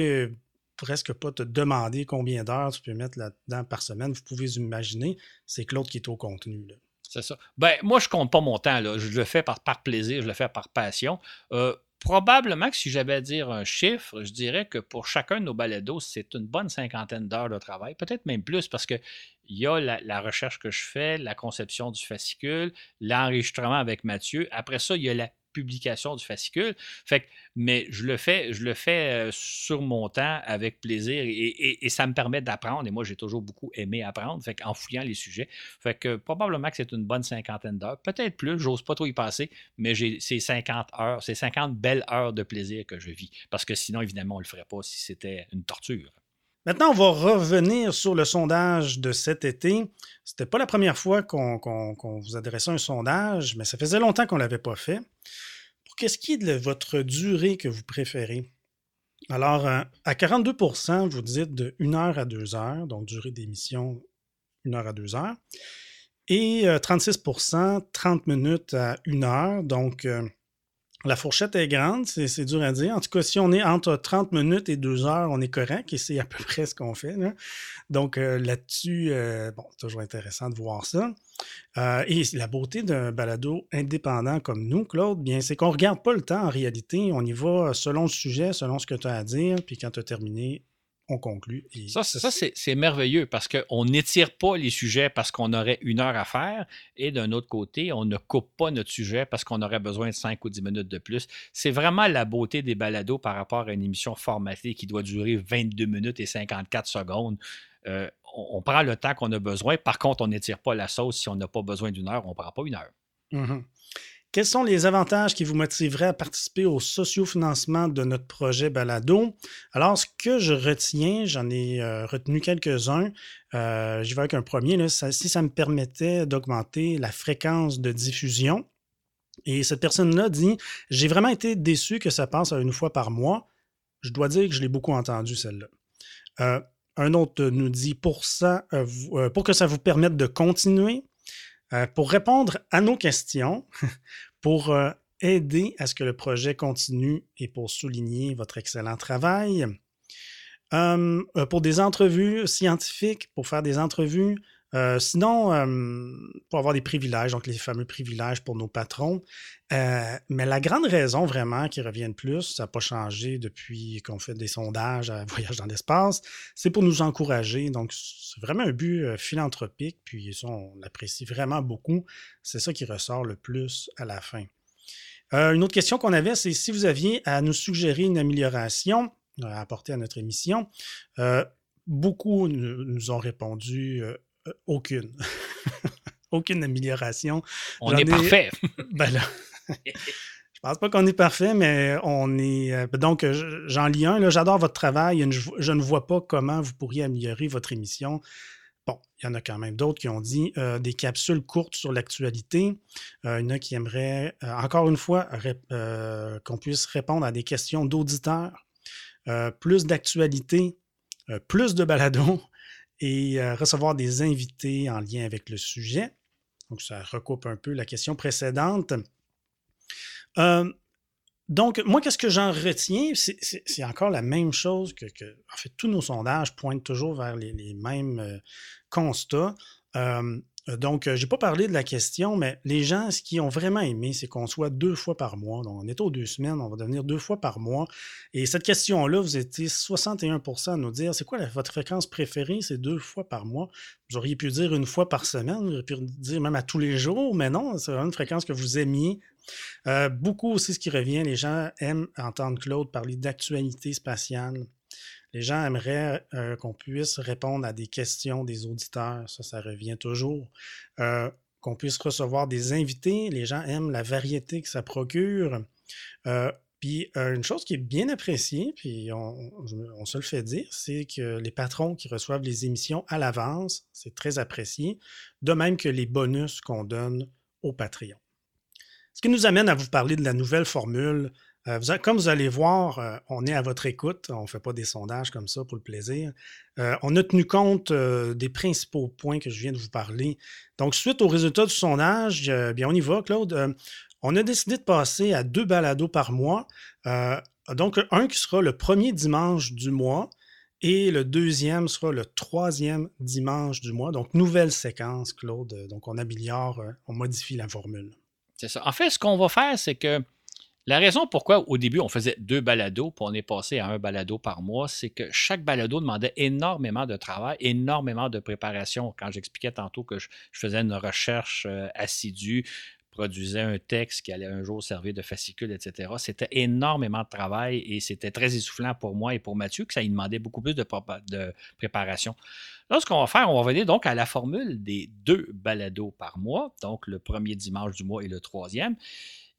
S1: presque pas te demander combien d'heures tu peux mettre là-dedans par semaine. Vous pouvez imaginer, c'est Claude qui est au contenu.
S2: C'est ça. Ben, moi, je compte pas mon temps. Là. Je le fais par, par plaisir, je le fais par passion. Euh, probablement que si j'avais à dire un chiffre, je dirais que pour chacun de nos balados, c'est une bonne cinquantaine d'heures de travail, peut-être même plus, parce qu'il y a la, la, recherche que je fais, la conception du fascicule, l'enregistrement avec Mathieu. Après ça, il y a la publication du fascicule. Fait mais je le fais, je le fais euh, sur mon temps avec plaisir et, ça me permet d'apprendre. Et moi, j'ai toujours beaucoup aimé apprendre, fait en fouillant les sujets. Fait que probablement que c'est une bonne cinquantaine d'heures. Peut-être plus, j'ose pas trop y passer, mais j'ai ces 50 heures, ces 50 belles heures de plaisir que je vis. Parce que sinon, évidemment, on le ferait pas si c'était une torture.
S1: Maintenant, on va revenir sur le sondage de cet été. C'était pas la première fois qu'on vous adressait un sondage, mais ça faisait longtemps qu'on ne l'avait pas fait. Pour qu'est-ce qui est de votre durée que vous préférez? Alors, euh, à 42% vous dites de 1 heure à 2 heures, donc durée d'émission 1 heure à 2 heures. Et 36% euh, 30 minutes à 1 heure, donc euh, la fourchette est grande, c'est dur à dire. En tout cas, si on est entre 30 minutes et 2 heures, on est correct et c'est à peu <laughs> près ce qu'on fait. Donc euh, là-dessus, euh, bon, toujours intéressant de voir ça. Euh, et la beauté d'un balado indépendant comme nous, Claude, bien, c'est qu'on ne regarde pas le temps en réalité. On y va selon le sujet, selon ce que tu as à dire, puis quand tu as terminé, on conclut.
S2: ça, ça c'est merveilleux parce qu'on n'étire pas les sujets parce qu'on aurait une heure à faire et d'un autre côté, on ne coupe pas notre sujet parce qu'on aurait besoin de 5 ou 10 minutes de plus. C'est vraiment la beauté des balados par rapport à une émission formatée qui doit durer 22 minutes et 54 secondes. Euh, on, prend le temps qu'on a besoin. Par contre, on n'étire pas la sauce. Si on n'a pas besoin d'une heure, on ne prend pas une heure.
S1: Mm-hmm. Quels sont les avantages qui vous motiveraient à participer au sociofinancement de notre projet Balado? Alors, ce que je retiens, j'en ai euh, retenu quelques-uns. Euh, J'y vais avec un premier. si ça me permettait d'augmenter la fréquence de diffusion. Et cette personne-là dit J'ai vraiment été déçu que ça passe à une fois par mois. Je dois dire que je l'ai beaucoup entendu, celle-là. Euh, un autre nous dit pour, ça, euh, pour que ça vous permette de continuer, pour répondre à nos questions, <laughs> pour euh, aider à ce que le projet continue et pour souligner votre excellent travail. Euh, pour des entrevues scientifiques, pour faire des entrevues euh, sinon, euh, pour avoir des privilèges, donc les fameux privilèges pour nos patrons. Euh, mais la grande raison vraiment qui revient le plus, ça n'a pas changé depuis qu'on fait des sondages à <laughs> Voyage dans l'espace, c'est pour nous encourager. Donc, c'est vraiment un but philanthropique, puis ça, on l'apprécie vraiment beaucoup. C'est ça qui ressort le plus à la fin. une autre question qu'on avait, c'est si vous aviez à nous suggérer une amélioration à apporter à notre émission. beaucoup nous ont répondu euh, aucune. <laughs> aucune amélioration.
S2: On est parfait. <laughs>
S1: ben là, <laughs> je pense pas qu'on est parfait, mais on est. Euh, donc, j'en lis un. J'adore votre travail. Je ne vois pas comment vous pourriez améliorer votre émission. Bon, il y en a quand même d'autres qui ont dit euh, des capsules courtes sur l'actualité. il y en a qui aimeraient, encore une fois, qu'on puisse répondre à des questions d'auditeurs, plus d'actualité, plus de balados, et euh, recevoir des invités en lien avec le sujet. Donc, ça recoupe un peu la question précédente. Euh, donc, moi, qu'est-ce que j'en retiens? C'est encore la même chose que, En fait, tous nos sondages pointent toujours vers les, mêmes euh, constats. Euh, donc, euh, je n'ai pas parlé de la question, mais les gens, ce qu'ils ont vraiment aimé, c'est qu'on soit deux fois par mois. Donc, on est aux deux semaines, on va devenir deux fois par mois. Et cette question-là, vous étiez 61% à nous dire c'est quoi votre fréquence préférée? C'est deux fois par mois. Vous auriez pu dire une fois par semaine, vous auriez pu dire même à tous les jours, mais non, c'est vraiment une fréquence que vous aimiez. Euh, beaucoup aussi, ce qui revient, les gens aiment entendre Claude parler d'actualité spatiale. Les gens aimeraient euh, qu'on puisse répondre à des questions des auditeurs. Ça, ça revient toujours. Euh, qu'on puisse recevoir des invités. Les gens aiment la variété que ça procure. Euh, Puis une chose qui est bien appréciée, puis on, se le fait dire, c'est que les patrons qui reçoivent les émissions à l'avance, c'est très apprécié, de même que les bonus qu'on donne aux Patreons. Ce qui nous amène à vous parler de la nouvelle formule. Euh, comme vous allez voir, euh, on est à votre écoute. On ne fait pas des sondages comme ça pour le plaisir. Euh, on a tenu compte des principaux points que je viens de vous parler. Donc, suite aux résultats du sondage, bien, on y va, Claude. on a décidé de passer à deux balados par mois. donc, un qui sera le premier dimanche du mois et le deuxième sera le troisième dimanche du mois. Donc, nouvelle séquence, Claude. Donc, on améliore, on modifie la formule.
S2: C'est ça. En fait, ce qu'on va faire, c'est que la raison pourquoi au début on faisait deux balados, puis on est passé à un balado par mois, c'est que chaque balado demandait énormément de travail, énormément de préparation. Quand j'expliquais tantôt que je, faisais une recherche euh, assidue, produisais un texte qui allait un jour servir de fascicule, etc. C'était énormément de travail et c'était très essoufflant pour moi et pour Mathieu, que ça y demandait beaucoup plus de, préparation. Là, ce qu'on va faire, on va venir donc à la formule des deux balados par mois, donc le premier dimanche du mois et le troisième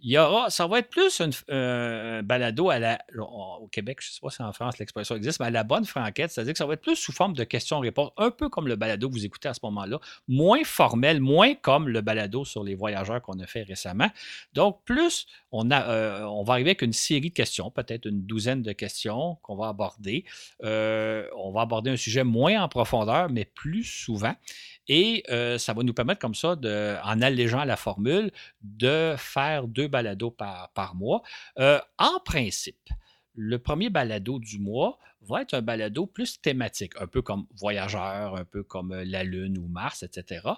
S2: il y aura, ça va être plus un balado à la, au Québec, je ne sais pas si en France l'expression existe, mais à la bonne franquette, c'est-à-dire que ça va être plus sous forme de questions-réponses, un peu comme le balado que vous écoutez à ce moment-là, moins formel, moins comme le balado sur les voyageurs qu'on a fait récemment. Donc, plus on, euh, va arriver avec une série de questions, peut-être une douzaine de questions qu'on va aborder. Euh, on va aborder un sujet moins en profondeur, mais plus souvent. Et euh, ça va nous permettre comme ça, en allégeant la formule, de faire deux balados par, par mois. Euh, en principe, le premier balado du mois va être un balado plus thématique, un peu comme Voyageur, un peu comme euh, la Lune ou Mars, etc.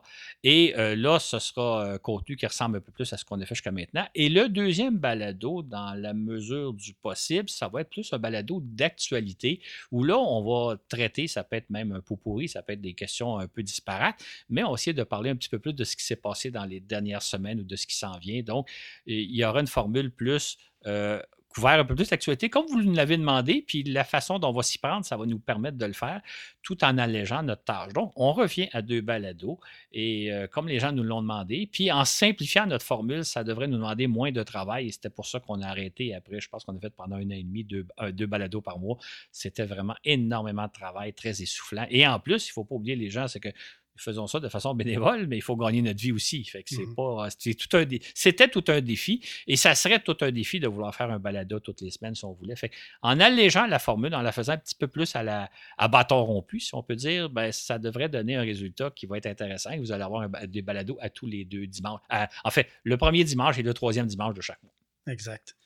S2: Et euh, là, ce sera un contenu qui ressemble un peu plus à ce qu'on a fait jusqu'à maintenant. Et le deuxième balado, dans la mesure du possible, ça va être plus un balado d'actualité, où là, on va traiter, ça peut être même un pot pourri, ça peut être des questions un peu disparates, mais on va essayer de parler un petit peu plus de ce qui s'est passé dans les dernières semaines ou de ce qui s'en vient. Donc, il y aura une formule plus euh, couvert un peu plus l'actualité, comme vous nous l'avez demandé, puis la façon dont on va s'y prendre, ça va nous permettre de le faire tout en allégeant notre tâche. Donc, on revient à deux balados, et euh, comme les gens nous l'ont demandé, puis en simplifiant notre formule, ça devrait nous demander moins de travail, et c'était pour ça qu'on a arrêté après, je pense qu'on a fait pendant un an et demi deux, deux balados par mois. C'était vraiment énormément de travail, très essoufflant. Et en plus, il ne faut pas oublier les gens, c'est que faisons ça de façon bénévole, mais il faut gagner notre vie aussi. Fait que c'est mmh pas, tout un c'était tout un défi et ça serait tout un défi de vouloir faire un balado toutes les semaines si on voulait. Fait en allégeant la formule, en la faisant un petit peu plus à, la, à bâton rompu, si on peut dire, ben, ça devrait donner un résultat qui va être intéressant et vous allez avoir des balados à tous les deux dimanches. en fait, le premier dimanche et le troisième dimanche de chaque mois.
S1: Exact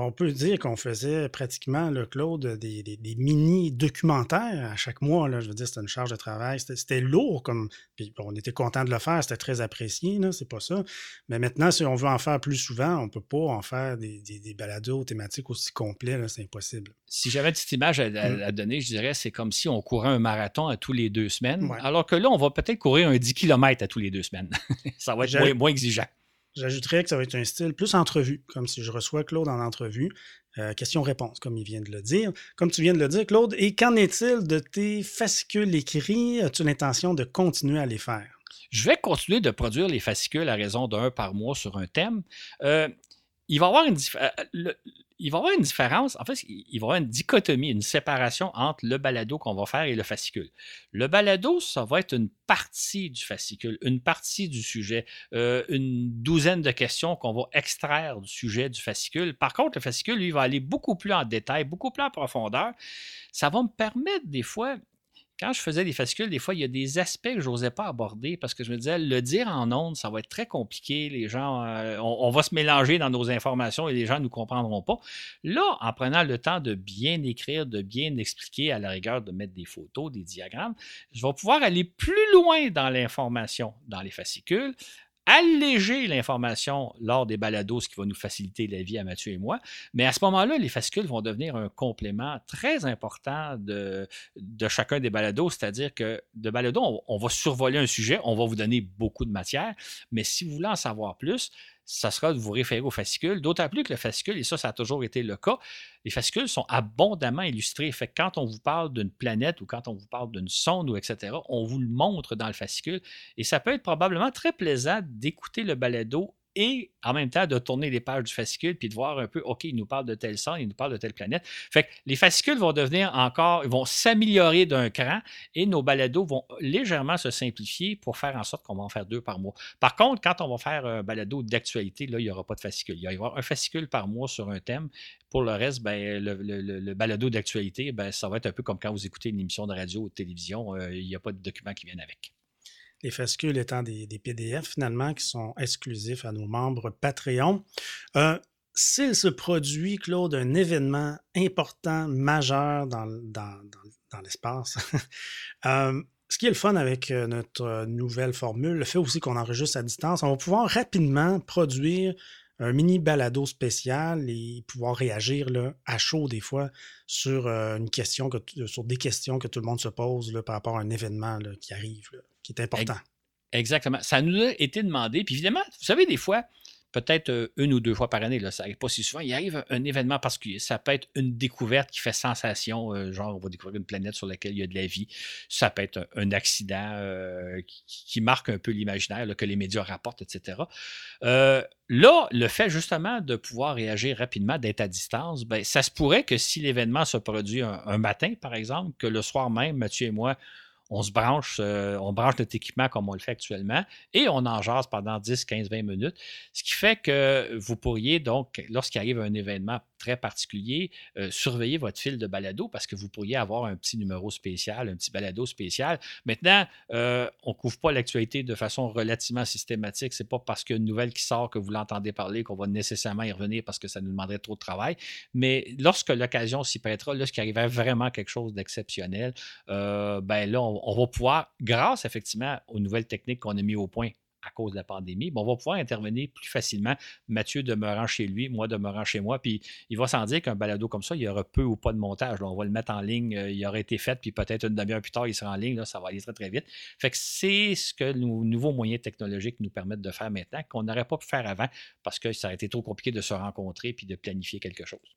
S1: on peut dire qu'on faisait pratiquement, le Claude, des, mini-documentaires à chaque mois. Là. Je veux dire, c'était une charge de travail. C'était lourd, comme. Puis on était content de le faire, c'était très apprécié, c'est pas ça. Mais maintenant, si on veut en faire plus souvent, on peut pas en faire des, des, balados thématiques aussi complets, c'est impossible.
S2: Si j'avais une petite image mmh. à, donner, je dirais c'est comme si on courait un marathon à tous les deux semaines. Alors que là, on va peut-être courir un 10 km à tous les deux semaines. <laughs> ça va être moins exigeant.
S1: J'ajouterais que ça va être un style plus entrevue, comme si je reçois Claude en entrevue. Euh, question-réponse, comme il vient de le dire. Comme tu viens de le dire, Claude, et qu'en est-il de tes fascicules écrits? As-tu l'intention de continuer à les faire?
S2: Je vais continuer de produire les fascicules à raison d'un par mois sur un thème. Euh, il va y avoir une euh, il va y avoir une différence, en fait, il va y avoir une dichotomie, une séparation entre le balado qu'on va faire et le fascicule. Le balado, ça va être une partie du fascicule, une partie du sujet, euh, une douzaine de questions qu'on va extraire du sujet du fascicule. Par contre, le fascicule, lui, va aller beaucoup plus en détail, beaucoup plus en profondeur. Ça va me permettre des fois, quand je faisais des fascicules, des fois, il y a des aspects que je n'osais pas aborder parce que je me disais, le dire en ondes, ça va être très compliqué. Les gens, euh, on, va se mélanger dans nos informations et les gens ne nous comprendront pas. Là, en prenant le temps de bien écrire, de bien expliquer, à la rigueur de mettre des photos, des diagrammes, je vais pouvoir aller plus loin dans l'information dans les fascicules alléger l'information lors des balados, ce qui va nous faciliter la vie à Mathieu et moi. Mais à ce moment-là, les fascicules vont devenir un complément très important de, chacun des balados, c'est-à-dire que de balado, on, va survoler un sujet, on va vous donner beaucoup de matière, mais si vous voulez en savoir plus, ça sera de vous référer au fascicule. D'autant plus que le fascicule, et ça, ça a toujours été le cas, les fascicules sont abondamment illustrés. Fait que quand on vous parle d'une planète ou quand on vous parle d'une sonde ou etc., on vous le montre dans le fascicule. Et ça peut être probablement très plaisant d'écouter le balado et en même temps de tourner les pages du fascicule puis de voir un peu, OK, il nous parle de tel sang, il nous parle de telle planète. Fait que les fascicules vont devenir encore, ils vont s'améliorer d'un cran et nos balados vont légèrement se simplifier pour faire en sorte qu'on va en faire deux par mois. Par contre, quand on va faire un balado d'actualité, là, il n'y aura pas de fascicule. Il va y avoir un fascicule par mois sur un thème. Pour le reste, ben, le, balado d'actualité, ben, ça va être un peu comme quand vous écoutez une émission de radio ou de télévision, euh, il n'y a pas de documents qui viennent avec.
S1: Les fascicules étant des, PDF finalement qui sont exclusifs à nos membres Patreon. Euh, s'il se produit, Claude, un événement important, majeur dans, l'espace, <laughs> euh, ce qui est le fun avec euh, notre nouvelle formule, le fait aussi qu'on enregistre à distance, on va pouvoir rapidement produire un mini balado spécial et pouvoir réagir là, à chaud des fois sur, une question sur des questions que tout le monde se pose là, par rapport à un événement qui arrive qui est important.
S2: Exactement. Ça nous a été demandé. Puis évidemment, vous savez, des fois, peut-être euh, une ou deux fois par année, là, ça n'arrive pas si souvent, il arrive un événement particulier. Ça peut être une découverte qui fait sensation, euh, genre on va découvrir une planète sur laquelle il y a de la vie. Ça peut être un, accident euh, qui, marque un peu l'imaginaire, que les médias rapportent, etc. là, le fait justement de pouvoir réagir rapidement, d'être à distance, ben, ça se pourrait que si l'événement se produit un, matin, par exemple, que le soir même, Mathieu et moi, on se branche, euh, branche notre équipement comme on le fait actuellement et on en jase pendant 10, 15, 20 minutes. Ce qui fait que vous pourriez donc, lorsqu'il arrive un événement très particulier, euh, surveiller votre fil de balado parce que vous pourriez avoir un petit numéro spécial, un petit balado spécial. Maintenant, euh, on ne couvre pas l'actualité de façon relativement systématique. Ce n'est pas parce qu'il une nouvelle qui sort que vous l'entendez parler qu'on va nécessairement y revenir parce que ça nous demanderait trop de travail. Mais lorsque l'occasion s'y prêtera, lorsqu'il arrivait vraiment quelque chose d'exceptionnel, ben là, on, on va pouvoir, grâce effectivement aux nouvelles techniques qu'on a mis au point à cause de la pandémie, on va pouvoir intervenir plus facilement. Mathieu demeurant chez lui, moi demeurant chez moi, puis il va sans dire qu'un balado comme ça, il y aura peu ou pas de montage. on va le mettre en ligne, euh, il aurait été fait, puis peut-être une demi-heure plus tard, il sera en ligne, ça va aller très très vite. Fait que c'est ce que nos nouveaux moyens technologiques nous permettent de faire maintenant, qu'on n'aurait pas pu faire avant, parce que ça aurait été trop compliqué de se rencontrer puis de planifier quelque chose.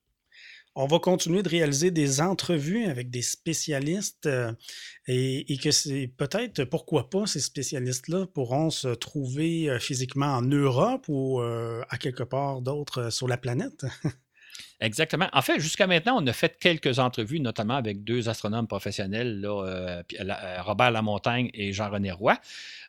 S1: On va continuer de réaliser des entrevues avec des spécialistes euh, et, que c'est peut-être, pourquoi pas, ces spécialistes-là pourront se trouver euh, physiquement en Europe ou euh, à quelque part d'autre sur la planète. <laughs>
S2: Exactement. En fait, jusqu'à maintenant, on a fait quelques entrevues, notamment avec deux astronomes professionnels, euh, euh, Robert Lamontagne et Jean-René Roy.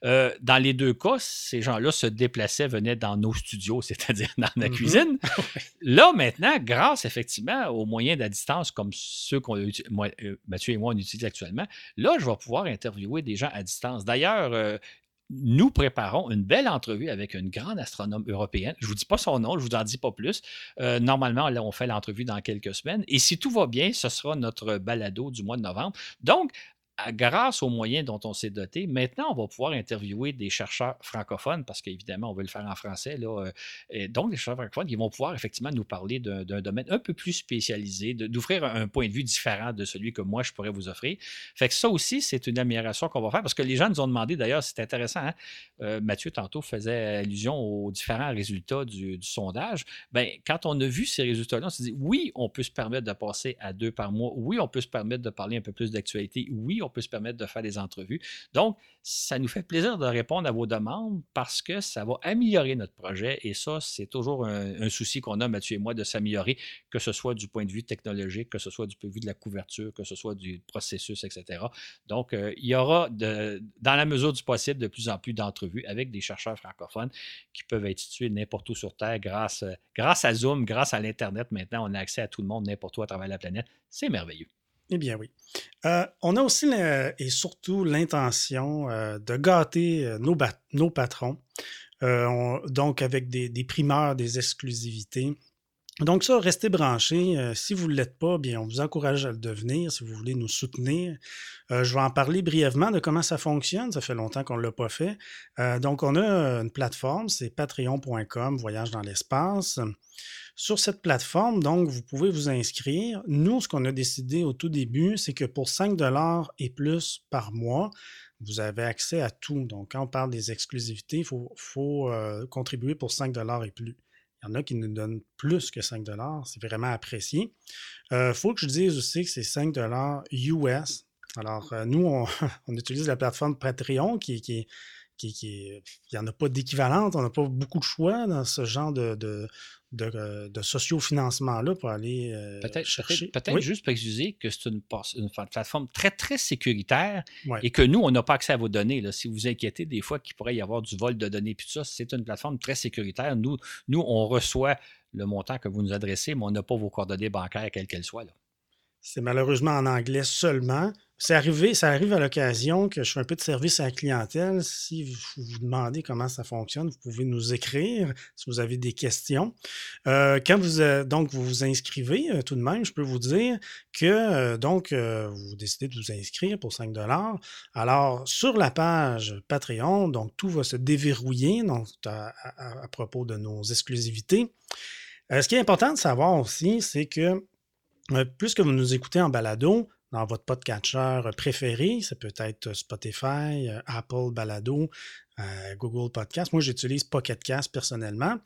S2: Euh, dans les deux cas, ces gens-là se déplaçaient, venaient dans nos studios, <laughs> c'est-à-dire dans la mm-hmm. cuisine. <laughs> Là, maintenant, grâce effectivement aux moyens de distance comme ceux qu'on Mathieu et moi, on utilise actuellement, là, je vais pouvoir interviewer des gens à distance. D'ailleurs, nous préparons une belle entrevue avec une grande astronome européenne. Je ne vous dis pas son nom, je ne vous en dis pas plus. Euh, normalement, là, on fait l'entrevue dans quelques semaines. Et si tout va bien, ce sera notre balado du mois de novembre. Donc, grâce aux moyens dont on s'est doté, maintenant, on va pouvoir interviewer des chercheurs francophones, parce qu'évidemment, on veut le faire en français. Là, euh, donc, les chercheurs francophones, ils vont pouvoir effectivement nous parler d'un domaine un peu plus spécialisé, d'offrir un point de vue différent de celui que moi, je pourrais vous offrir. Fait que ça aussi, c'est une amélioration qu'on va faire, parce que les gens nous ont demandé, d'ailleurs, c'est intéressant, hein, euh, Mathieu, tantôt, faisait allusion aux différents résultats du, sondage. Ben, quand on a vu ces résultats-là, on s'est dit, oui, on peut se permettre de passer à deux par mois. Oui, on peut se permettre de parler un peu plus d'actualité. Oui, on peut se permettre de faire des entrevues. Donc, ça nous fait plaisir de répondre à vos demandes parce que ça va améliorer notre projet et ça, c'est toujours un, souci qu'on a, Mathieu et moi, de s'améliorer, que ce soit du point de vue technologique, que ce soit du point de vue de la couverture, que ce soit du processus, etc. Donc, euh, il y aura, dans la mesure du possible, de plus en plus d'entrevues avec des chercheurs francophones qui peuvent être situés n'importe où sur Terre grâce, grâce à Zoom, grâce à l'Internet. Maintenant, on a accès à tout le monde n'importe où à travers la planète. C'est merveilleux.
S1: Eh bien oui. Euh, on a aussi et surtout l'intention euh, de gâter euh, nos, patrons, donc avec des, des, primeurs, des exclusivités. Donc ça, restez branchés. si vous ne l'êtes pas, bien, on vous encourage à le devenir si vous voulez nous soutenir. je vais en parler brièvement de comment ça fonctionne. Ça fait longtemps qu'on ne l'a pas fait. donc on a une plateforme, c'est patreon.com, voyage dans l'espace. Sur cette plateforme, donc, vous pouvez vous inscrire. Nous, ce qu'on a décidé au tout début, c'est que pour 5 et plus par mois, vous avez accès à tout. Donc, quand on parle des exclusivités, il faut, euh, contribuer pour 5 et plus. Il y en a qui nous donnent plus que 5 c'est vraiment apprécié. Il euh, faut que je dise aussi que c'est 5 US. Alors, euh, nous, <laughs> on, utilise la plateforme Patreon qui, qui, qui, il n'y en a pas d'équivalente, on n'a pas beaucoup de choix dans ce genre de, de, de, sociofinancement-là pour aller
S2: peut-être,
S1: chercher.
S2: Peut-être, juste pour excuser que c'est une, plateforme très, très sécuritaire et que nous, on n'a pas accès à vos données. Là. Si vous vous inquiétez des fois qu'il pourrait y avoir du vol de données, puis tout ça, c'est une plateforme très sécuritaire. Nous, nous, on reçoit le montant que vous nous adressez, mais on n'a pas vos coordonnées bancaires, quelles qu'elles soient. Là.
S1: C'est malheureusement en anglais seulement. C'est arrivé, ça arrive à l'occasion que je fais un peu de service à la clientèle. Si vous vous demandez comment ça fonctionne, vous pouvez nous écrire si vous avez des questions. Euh, quand vous euh, donc vous vous inscrivez, euh, tout de même, je peux vous dire que donc vous décidez de vous inscrire pour 5 dollars. Alors sur la page Patreon, donc tout va se déverrouiller donc, à, à propos de nos exclusivités. ce qui est important de savoir aussi, c'est que puisque vous nous écoutez en balado, dans votre podcatcher préféré. Ça peut être Spotify, euh, Apple Balado, euh, Google Podcast. Moi, j'utilise Pocketcast personnellement.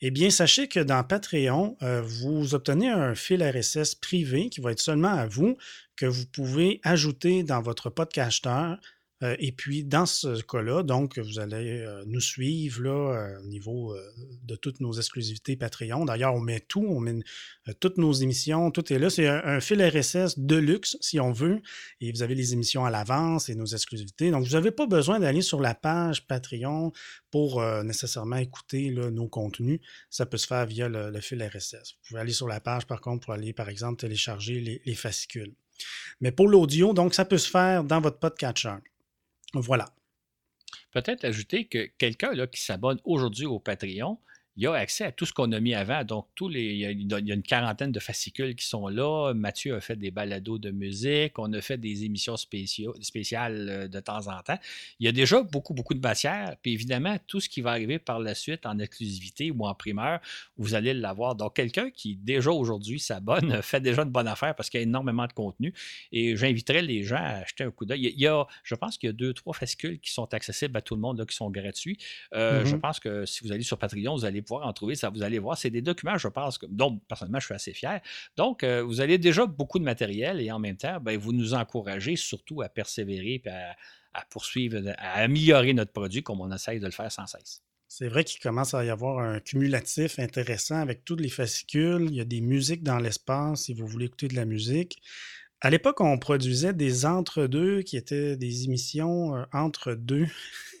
S1: Eh bien, sachez que dans Patreon, euh, vous obtenez un fil RSS privé qui va être seulement à vous, que vous pouvez ajouter dans votre podcatcher euh, et puis, dans ce cas-là, donc, vous allez euh, nous suivre là, euh, au niveau de toutes nos exclusivités Patreon. D'ailleurs, on met tout, on met toutes nos émissions, tout est là. C'est un, fil RSS de luxe, si on veut. Et vous avez les émissions à l'avance et nos exclusivités. Donc, vous n'avez pas besoin d'aller sur la page Patreon pour nécessairement écouter nos contenus. Ça peut se faire via le, fil RSS. Vous pouvez aller sur la page, par contre, pour aller, par exemple, télécharger les, les fascicules. Mais pour l'audio, donc, ça peut se faire dans votre podcatcher. Voilà.
S2: Peut-être ajouter que quelqu'un qui s'abonne aujourd'hui au Patreon, il a accès à tout ce qu'on a mis avant. Donc, tous les, il, y a, une quarantaine de fascicules qui sont là. Mathieu a fait des balados de musique. On a fait des émissions spéciales euh, de temps en temps. Il y a déjà beaucoup, beaucoup de matière. Puis évidemment, tout ce qui va arriver par la suite en exclusivité ou en primeur, vous allez l'avoir. Donc, quelqu'un qui déjà aujourd'hui s'abonne <laughs> fait déjà une bonne affaire parce qu'il y a énormément de contenu. Et j'inviterais les gens à acheter un coup d'œil. Il y a, je pense qu'il y a deux, trois fascicules qui sont accessibles à tout le monde, là, qui sont gratuits. Euh, je mm-hmm. pense que si vous allez sur Patreon, vous allez en trouver. Ça, vous allez voir, c'est des documents, je pense, dont personnellement, je suis assez fier. Donc, euh, vous avez déjà beaucoup de matériel et en même temps, ben, vous nous encouragez surtout à persévérer et à, poursuivre, à améliorer notre produit comme on essaye de le faire sans cesse.
S1: C'est vrai qu'il commence à y avoir un cumulatif intéressant avec tous les fascicules. Il y a des musiques dans l'espace si vous voulez écouter de la musique. À l'époque, on produisait des entre-deux qui étaient des émissions euh, entre deux.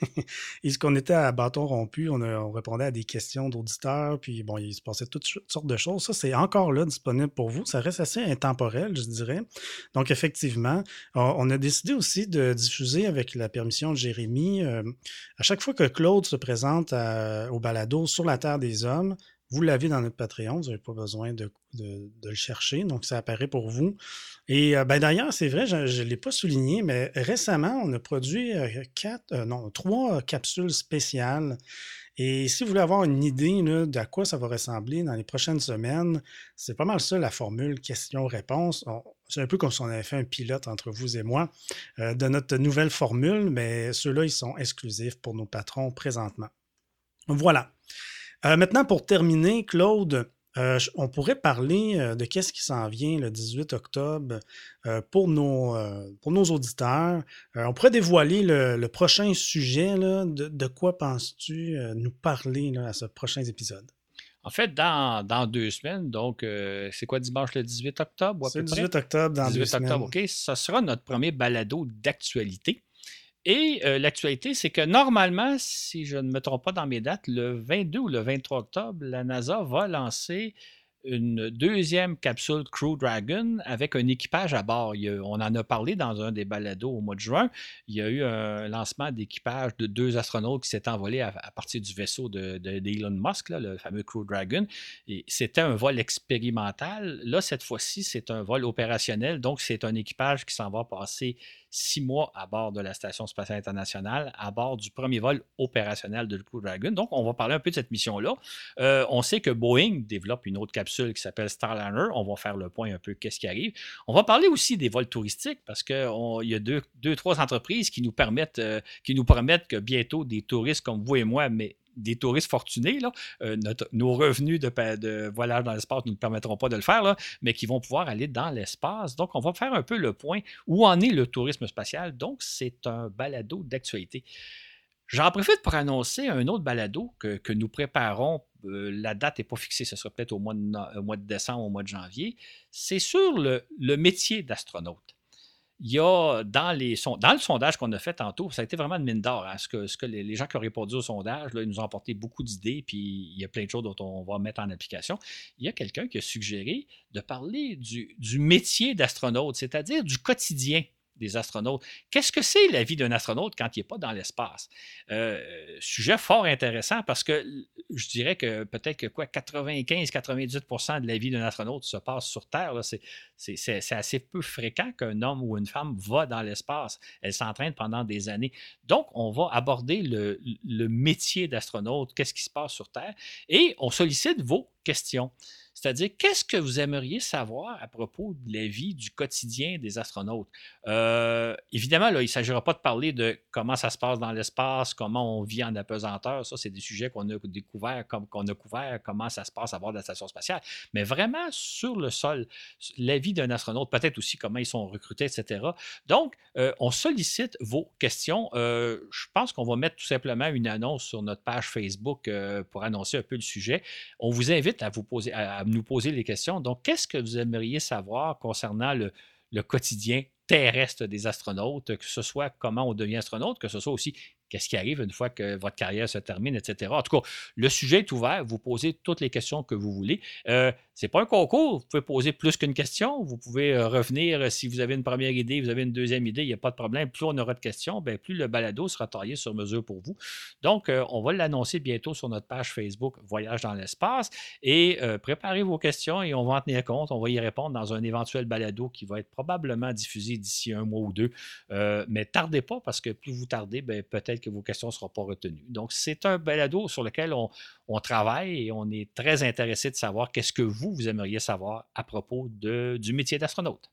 S1: <laughs> Et ce qu'on était à bâton rompu, on, répondait à des questions d'auditeurs, puis bon, il se passait toutes sortes de choses. Ça, c'est encore là disponible pour vous. Ça reste assez intemporel, je dirais. Donc, effectivement, on, a décidé aussi de diffuser avec la permission de Jérémy. Euh, à chaque fois que Claude se présente au balado sur la Terre des Hommes, vous l'avez dans notre Patreon, vous n'avez pas besoin de, le chercher, donc ça apparaît pour vous. Et euh, ben, d'ailleurs, c'est vrai, je ne l'ai pas souligné, mais récemment, on a produit euh, quatre, euh, non, trois capsules spéciales. Et si vous voulez avoir une idée de à quoi ça va ressembler dans les prochaines semaines, c'est pas mal ça la formule question-réponse. C'est un peu comme si on avait fait un pilote entre vous et moi de notre nouvelle formule, mais ceux-là, ils sont exclusifs pour nos patrons présentement. Voilà. Euh, maintenant, pour terminer, Claude, euh, on pourrait parler euh, de qu'est-ce qui s'en vient le 18 octobre pour, nos, pour nos auditeurs. on pourrait dévoiler le, prochain sujet. de, quoi penses-tu nous parler à ce prochain épisode?
S2: En fait, dans, deux semaines, donc c'est quoi dimanche le 18 octobre?
S1: C'est le 18 octobre dans 18 octobre,
S2: OK. Ce sera notre premier balado d'actualité. Et euh, l'actualité, c'est que normalement, si je ne me trompe pas dans mes dates, le 22 ou le 23 octobre, la NASA va lancer une deuxième capsule Crew Dragon avec un équipage à bord. on en a parlé dans un des balados au mois de juin. Il y a eu un lancement d'équipage de deux astronautes qui s'est envolé à, partir du vaisseau d'Elon de, Musk, le fameux Crew Dragon. C'était un vol expérimental. Là, cette fois-ci, c'est un vol opérationnel. Donc, c'est un équipage qui s'en va passer six mois à bord de la Station spatiale internationale, à bord du premier vol opérationnel de Crew Dragon. Donc, on va parler un peu de cette mission-là. Euh, on sait que Boeing développe une autre capsule qui s'appelle Starliner. On va faire le point un peu qu'est-ce qui arrive. On va parler aussi des vols touristiques parce qu'il y a deux, deux, trois entreprises qui nous permettent, euh, qui nous promettent que bientôt des touristes comme vous et moi, mais des touristes fortunés, euh, nos revenus de, voyage dans l'espace ne nous permettront pas de le faire, mais qui vont pouvoir aller dans l'espace. Donc, on va faire un peu le point où en est le tourisme spatial. Donc, c'est un balado d'actualité. J'en profite pour annoncer un autre balado que, nous préparons. Euh, la date n'est pas fixée, ce sera peut-être au, mois de, décembre, au mois de janvier. C'est sur le, métier d'astronaute. Il y a dans, les, dans le sondage qu'on a fait tantôt, ça a été vraiment une mine d'or. Hein, ce que, ce que les, gens qui ont répondu au sondage, là, ils nous ont apporté beaucoup d'idées, puis il y a plein de choses dont on va mettre en application. Il y a quelqu'un qui a suggéré de parler du, du métier d'astronaute, c'est-à-dire du quotidien des astronautes. Qu'est-ce que c'est la vie d'un astronaute quand il n'est pas dans l'espace? Euh, sujet fort intéressant parce que je dirais que peut-être que quoi, 95-98% de la vie d'un astronaute se passe sur Terre. C'est assez peu fréquent qu'un homme ou une femme va dans l'espace. Elle s'entraîne pendant des années. Donc, on va aborder le métier d'astronaute, qu'est-ce qui se passe sur Terre, et on sollicite vos questions. C'est-à-dire, qu'est-ce que vous aimeriez savoir à propos de la vie du quotidien des astronautes? Euh, évidemment, là, il ne s'agira pas de parler de comment ça se passe dans l'espace, comment on vit en apesanteur. Ça, c'est des sujets qu'on a découverts, qu'on a couvert, comment ça se passe à bord de la station spatiale. Mais vraiment, sur le sol, la vie d'un astronaute, peut-être aussi comment ils sont recrutés, etc. Donc, euh, on sollicite vos questions. Euh, je pense qu'on va mettre tout simplement une annonce sur notre page Facebook pour annoncer un peu le sujet. On vous invite à vous poser, à, nous poser les questions. Donc, qu'est-ce que vous aimeriez savoir concernant le, quotidien terrestre des astronautes, que ce soit comment on devient astronaute, que ce soit aussi qu'est-ce qui arrive une fois que votre carrière se termine, etc. En tout cas, le sujet est ouvert. Vous posez toutes les questions que vous voulez. Euh, ce n'est pas un concours. Vous pouvez poser plus qu'une question. Vous pouvez euh, revenir euh, si vous avez une première idée, vous avez une deuxième idée, il n'y a pas de problème. Plus on aura de questions, bien, plus le balado sera taillé sur mesure pour vous. Donc, on va l'annoncer bientôt sur notre page Facebook Voyage dans l'espace. Et préparez vos questions et on va en tenir compte. On va y répondre dans un éventuel balado qui va être probablement diffusé d'ici un mois ou deux. mais tardez pas parce que plus vous tardez, ben, peut-être que vos questions ne seront pas retenues. Donc, c'est un balado sur lequel on, travaille et on est très intéressé de savoir qu'est-ce que vous, vous aimeriez savoir à propos du métier d'astronaute.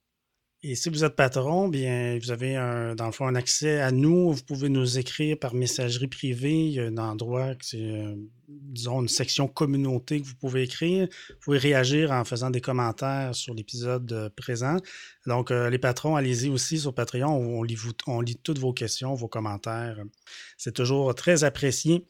S1: Et si vous êtes patron, bien, vous avez un, dans le fond un accès à nous. Vous pouvez nous écrire par messagerie privée. Il un endroit, euh, disons, une section communauté que vous pouvez écrire. Vous pouvez réagir en faisant des commentaires sur l'épisode euh, présent. Donc, euh, les patrons, allez-y aussi sur Patreon. On on lit toutes vos questions, vos commentaires. C'est toujours très apprécié.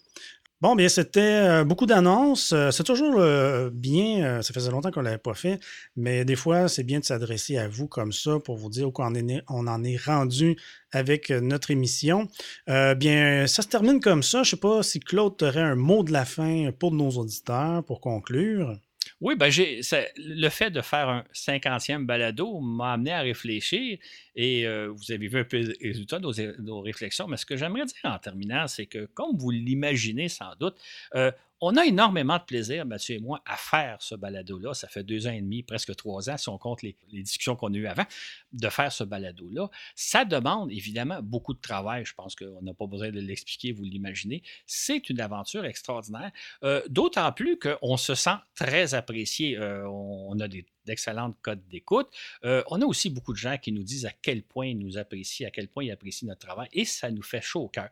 S1: Bon, bien, c'était euh, beaucoup d'annonces. Euh, c'est toujours euh, bien, ça faisait longtemps qu'on ne l'avait pas fait, mais des fois, c'est bien de s'adresser à vous comme ça pour vous dire qu'on on en est rendu avec notre émission. bien, ça se termine comme ça. Je ne sais pas si Claude aurait un mot de la fin pour nos auditeurs pour conclure.
S2: Oui, ben j'ai, le fait de faire un 50e balado m'a amené à réfléchir et euh, vous avez vu un peu les résultats de nos, réflexions. Mais ce que j'aimerais dire en terminant, c'est que, comme vous l'imaginez sans doute, euh, on a énormément de plaisir, Mathieu et moi, à faire ce balado-là. Ça fait deux ans et demi, presque trois ans, si on compte les, discussions qu'on a eues avant, de faire ce balado-là. Ça demande évidemment beaucoup de travail. Je pense qu'on n'a pas besoin de l'expliquer, vous l'imaginez. C'est une aventure extraordinaire. Euh, d'autant plus qu'on se sent très apprécié. Euh, on a d'excellentes codes d'écoute. Euh, on a aussi beaucoup de gens qui nous disent à quel point ils nous apprécient, à quel point ils apprécient notre travail, et ça nous fait chaud au cœur.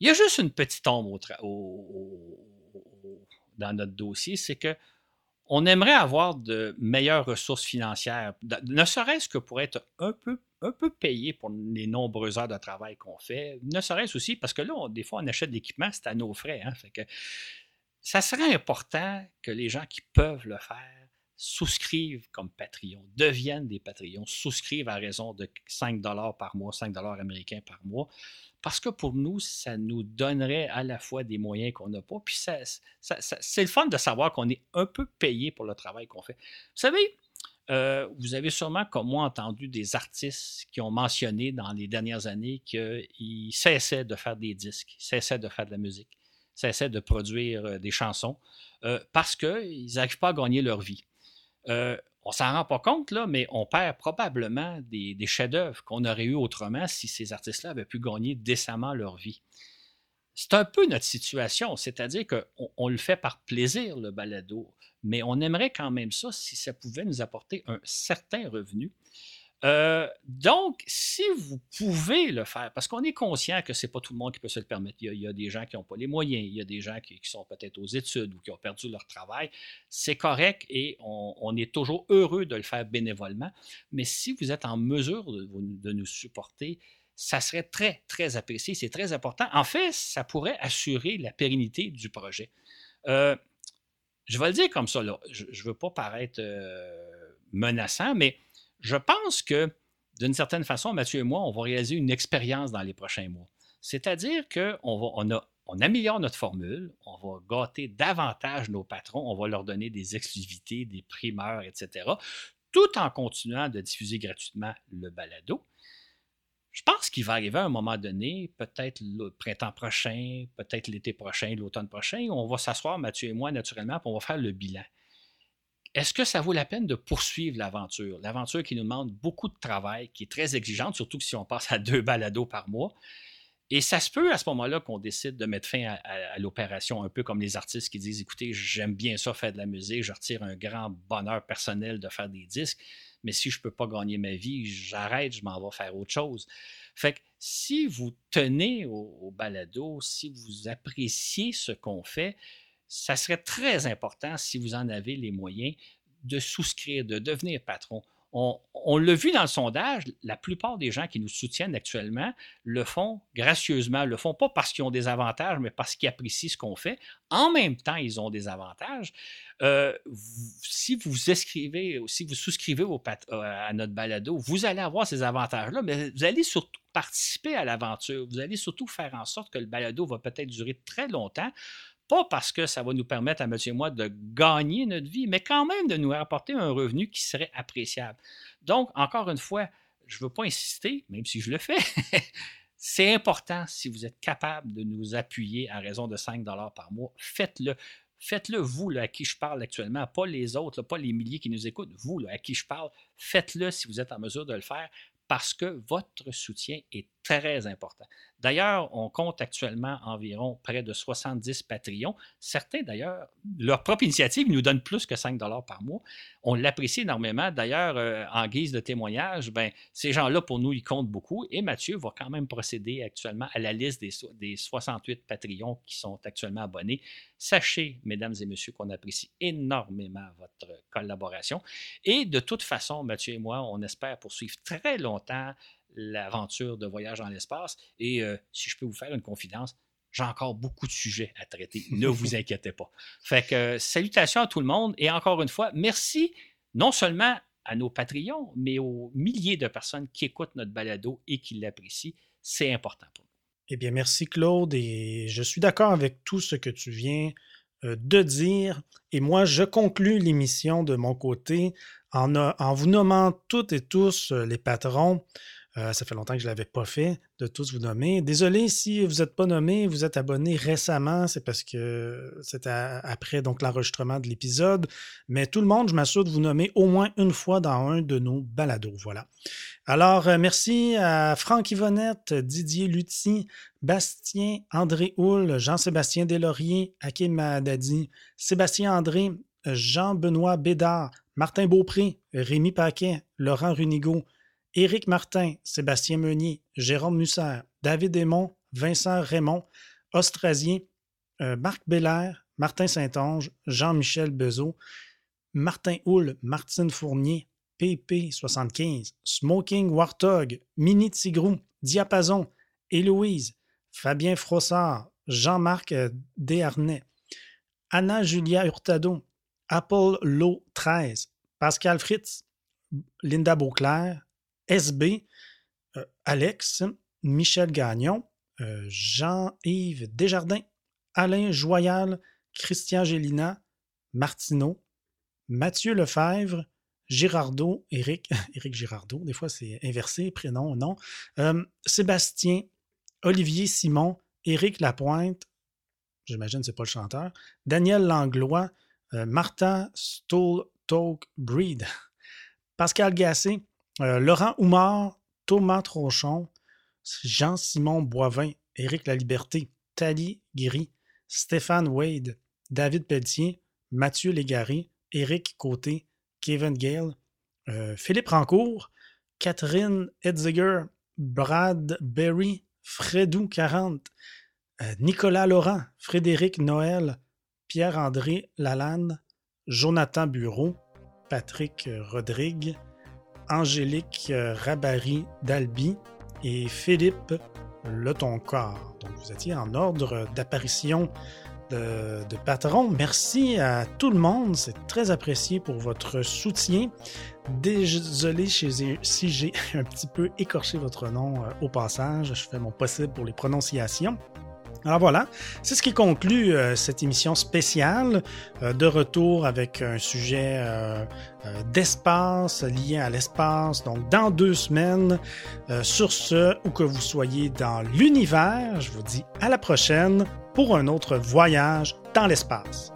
S2: Il y a juste une petite ombre dans notre dossier, c'est que on aimerait avoir de meilleures ressources financières, ne serait-ce que pour être un peu, un peu payé pour les nombreuses heures de travail qu'on fait, ne serait-ce aussi parce que là, des fois, on achète l'équipement, c'est à nos frais. Hein, ça serait important que les gens qui peuvent le faire souscrivent comme Patreon, deviennent des Patreons, souscrivent à raison de 5 par mois, 5 américains par mois, parce que pour nous, ça nous donnerait à la fois des moyens qu'on n'a pas, puis ça, c'est le fun de savoir qu'on est un peu payé pour le travail qu'on fait. Vous savez, euh, vous avez sûrement, comme moi, entendu des artistes qui ont mentionné dans les dernières années qu'ils cessaient de faire des disques, cessaient de faire de la musique, cessaient de produire euh, des chansons euh, parce qu'ils n'arrivent pas à gagner leur vie. Euh, on s'en rend pas compte, là, mais on perd probablement des, chefs-d'œuvre qu'on aurait eu autrement si ces artistes-là avaient pu gagner décemment leur vie. C'est un peu notre situation, c'est-à-dire qu'on on le fait par plaisir, le balado, mais on aimerait quand même ça si ça pouvait nous apporter un certain revenu. Euh, donc, si vous pouvez le faire, parce qu'on est conscient que ce n'est pas tout le monde qui peut se le permettre. Il y a, des gens qui n'ont pas les moyens, il y a des gens qui, sont peut-être aux études ou qui ont perdu leur travail. C'est correct et on, est toujours heureux de le faire bénévolement. Mais si vous êtes en mesure de, nous supporter, ça serait très, très apprécié. C'est très important. En fait, ça pourrait assurer la pérennité du projet. Euh, je vais le dire comme ça, je ne veux pas paraître euh, menaçant, mais je pense que d'une certaine façon, Mathieu et moi, on va réaliser une expérience dans les prochains mois. C'est-à-dire qu'on on améliore notre formule, on va gâter davantage nos patrons, on va leur donner des exclusivités, des primeurs, etc., tout en continuant de diffuser gratuitement le balado. Je pense qu'il va arriver à un moment donné, peut-être le printemps prochain, peut-être l'été prochain, l'automne prochain, on va s'asseoir, Mathieu et moi, naturellement, puis on va faire le bilan. Est-ce que ça vaut la peine de poursuivre l'aventure? L'aventure qui nous demande beaucoup de travail, qui est très exigeante, surtout si on passe à deux balados par mois. Et ça se peut à ce moment-là qu'on décide de mettre fin à, l'opération, un peu comme les artistes qui disent écoutez, j'aime bien ça faire de la musique, je retire un grand bonheur personnel de faire des disques, mais si je ne peux pas gagner ma vie, j'arrête, je m'en vais faire autre chose. Fait que si vous tenez au, balado, si vous appréciez ce qu'on fait, ça serait très important, si vous en avez les moyens, de souscrire, de devenir patron on, l'a vu dans le sondage, la plupart des gens qui nous soutiennent actuellement le font gracieusement, le font pas parce qu'ils ont des avantages, mais parce qu'ils apprécient ce qu'on fait. En même temps, ils ont des avantages. Euh, si vous inscrivez, si vous souscrivez euh, à notre balado, vous allez avoir ces avantages-là, mais vous allez surtout participer à l'aventure. Vous allez surtout faire en sorte que le balado va peut-être durer très longtemps pas parce que ça va nous permettre à monsieur et moi de gagner notre vie, mais quand même de nous apporter un revenu qui serait appréciable. Donc, encore une fois, je ne veux pas insister, même si je le fais. <laughs> C'est important si vous êtes capable de nous appuyer à raison de 5 par mois. Faites-le. Faites-le, vous, à qui je parle actuellement, pas les autres, pas les milliers qui nous écoutent, vous, à qui je parle. Faites-le si vous êtes en mesure de le faire parce que votre soutien est très important. D'ailleurs, on compte actuellement environ près de 70 Patreons. Certains, d'ailleurs, leur propre initiative nous donne plus que 5 par mois. On l'apprécie énormément. D'ailleurs, euh, en guise de témoignage, ben, ces gens-là, pour nous, ils comptent beaucoup. Et Mathieu va quand même procéder actuellement à la liste des, des 68 Patreons qui sont actuellement abonnés. Sachez, mesdames et messieurs, qu'on apprécie énormément votre collaboration. Et de toute façon, Mathieu et moi, on espère poursuivre très longtemps l'aventure de voyage dans l'espace. Et euh, si je peux vous faire une confidence, j'ai encore beaucoup de sujets à traiter. Ne vous <laughs> inquiétez pas. Fait que euh, salutations à tout le monde et encore une fois, merci non seulement à nos Patreons, mais aux milliers de personnes qui écoutent notre balado et qui l'apprécient. C'est important pour nous.
S1: Eh bien, merci Claude et je suis d'accord avec tout ce que tu viens euh, de dire. Et moi, je conclus l'émission de mon côté en, en, vous nommant toutes et tous les patrons. Euh, ça fait longtemps que je ne l'avais pas fait, de tous vous nommer. Désolé si vous n'êtes pas nommé, vous êtes abonné récemment, c'est parce que c'était après donc l'enregistrement de l'épisode. Mais tout le monde, je m'assure de vous nommer au moins une fois dans un de nos balados. Voilà. Alors, euh, merci à Franck Yvonnette, Didier Lutti, Bastien André Houle, Jean-Sébastien Deslauriers, Hakim Mahadadi, Sébastien André, Jean-Benoît Bédard, Martin Beaupré, Rémi Paquet, Laurent Runigo, Éric Martin, Sébastien Meunier, Jérôme Musser, David Aymon, Vincent Raymond, Austrasien, euh, Marc Belair, Martin Saint-Onge, Jean-Michel Bezeau, Martin Houle, Martine Fournier, PP75, Smoking Warthog, Mini Tigrou, Diapason, Héloïse, Fabien Frossard, Jean-Marc euh, Desharnais, Anna Julia Hurtado, Apple Low 13, Pascal Fritz, Linda Beauclair, SB, euh, Alex, Michel Gagnon, euh, Jean-Yves Desjardins, Alain Joyal, Christian Gélina, Martineau, Mathieu Lefebvre, Girardot, Éric, <laughs> Éric Girardot, des fois c'est inversé, prénom, nom, euh, Sébastien, Olivier Simon, Éric Lapointe, j'imagine que ce n'est pas le chanteur, Daniel Langlois, Martha Stoll Talk Breed, Pascal Gassé, euh, Laurent Oumar, Thomas Trochon, Jean-Simon Boivin, Éric Laliberté, Tali Guéry, Stéphane Wade, David Pelletier, Mathieu Légaré, Éric Côté, Kevin Gale, euh, Philippe Rancourt, Catherine Edziger, Brad Berry, Fredou 40, euh, Nicolas Laurent, Frédéric Noël, Pierre-André Lalanne, Jonathan Bureau, Patrick Rodrigue, Angélique euh, Rabary d'Albi, et Philippe Le Toncor. Donc, vous étiez en ordre d'apparition de, de, patron. Merci à tout le monde. C'est très apprécié pour votre soutien. Désolé si j'ai <laughs> un petit peu écorché votre nom euh, au passage. Je fais mon possible pour les prononciations. Alors voilà, c'est ce qui conclut euh, cette émission spéciale euh, de retour avec un sujet euh, d'espace lié à l'espace. Donc dans deux semaines, sur ce, où que vous soyez dans l'univers, je vous dis à la prochaine pour un autre voyage dans l'espace.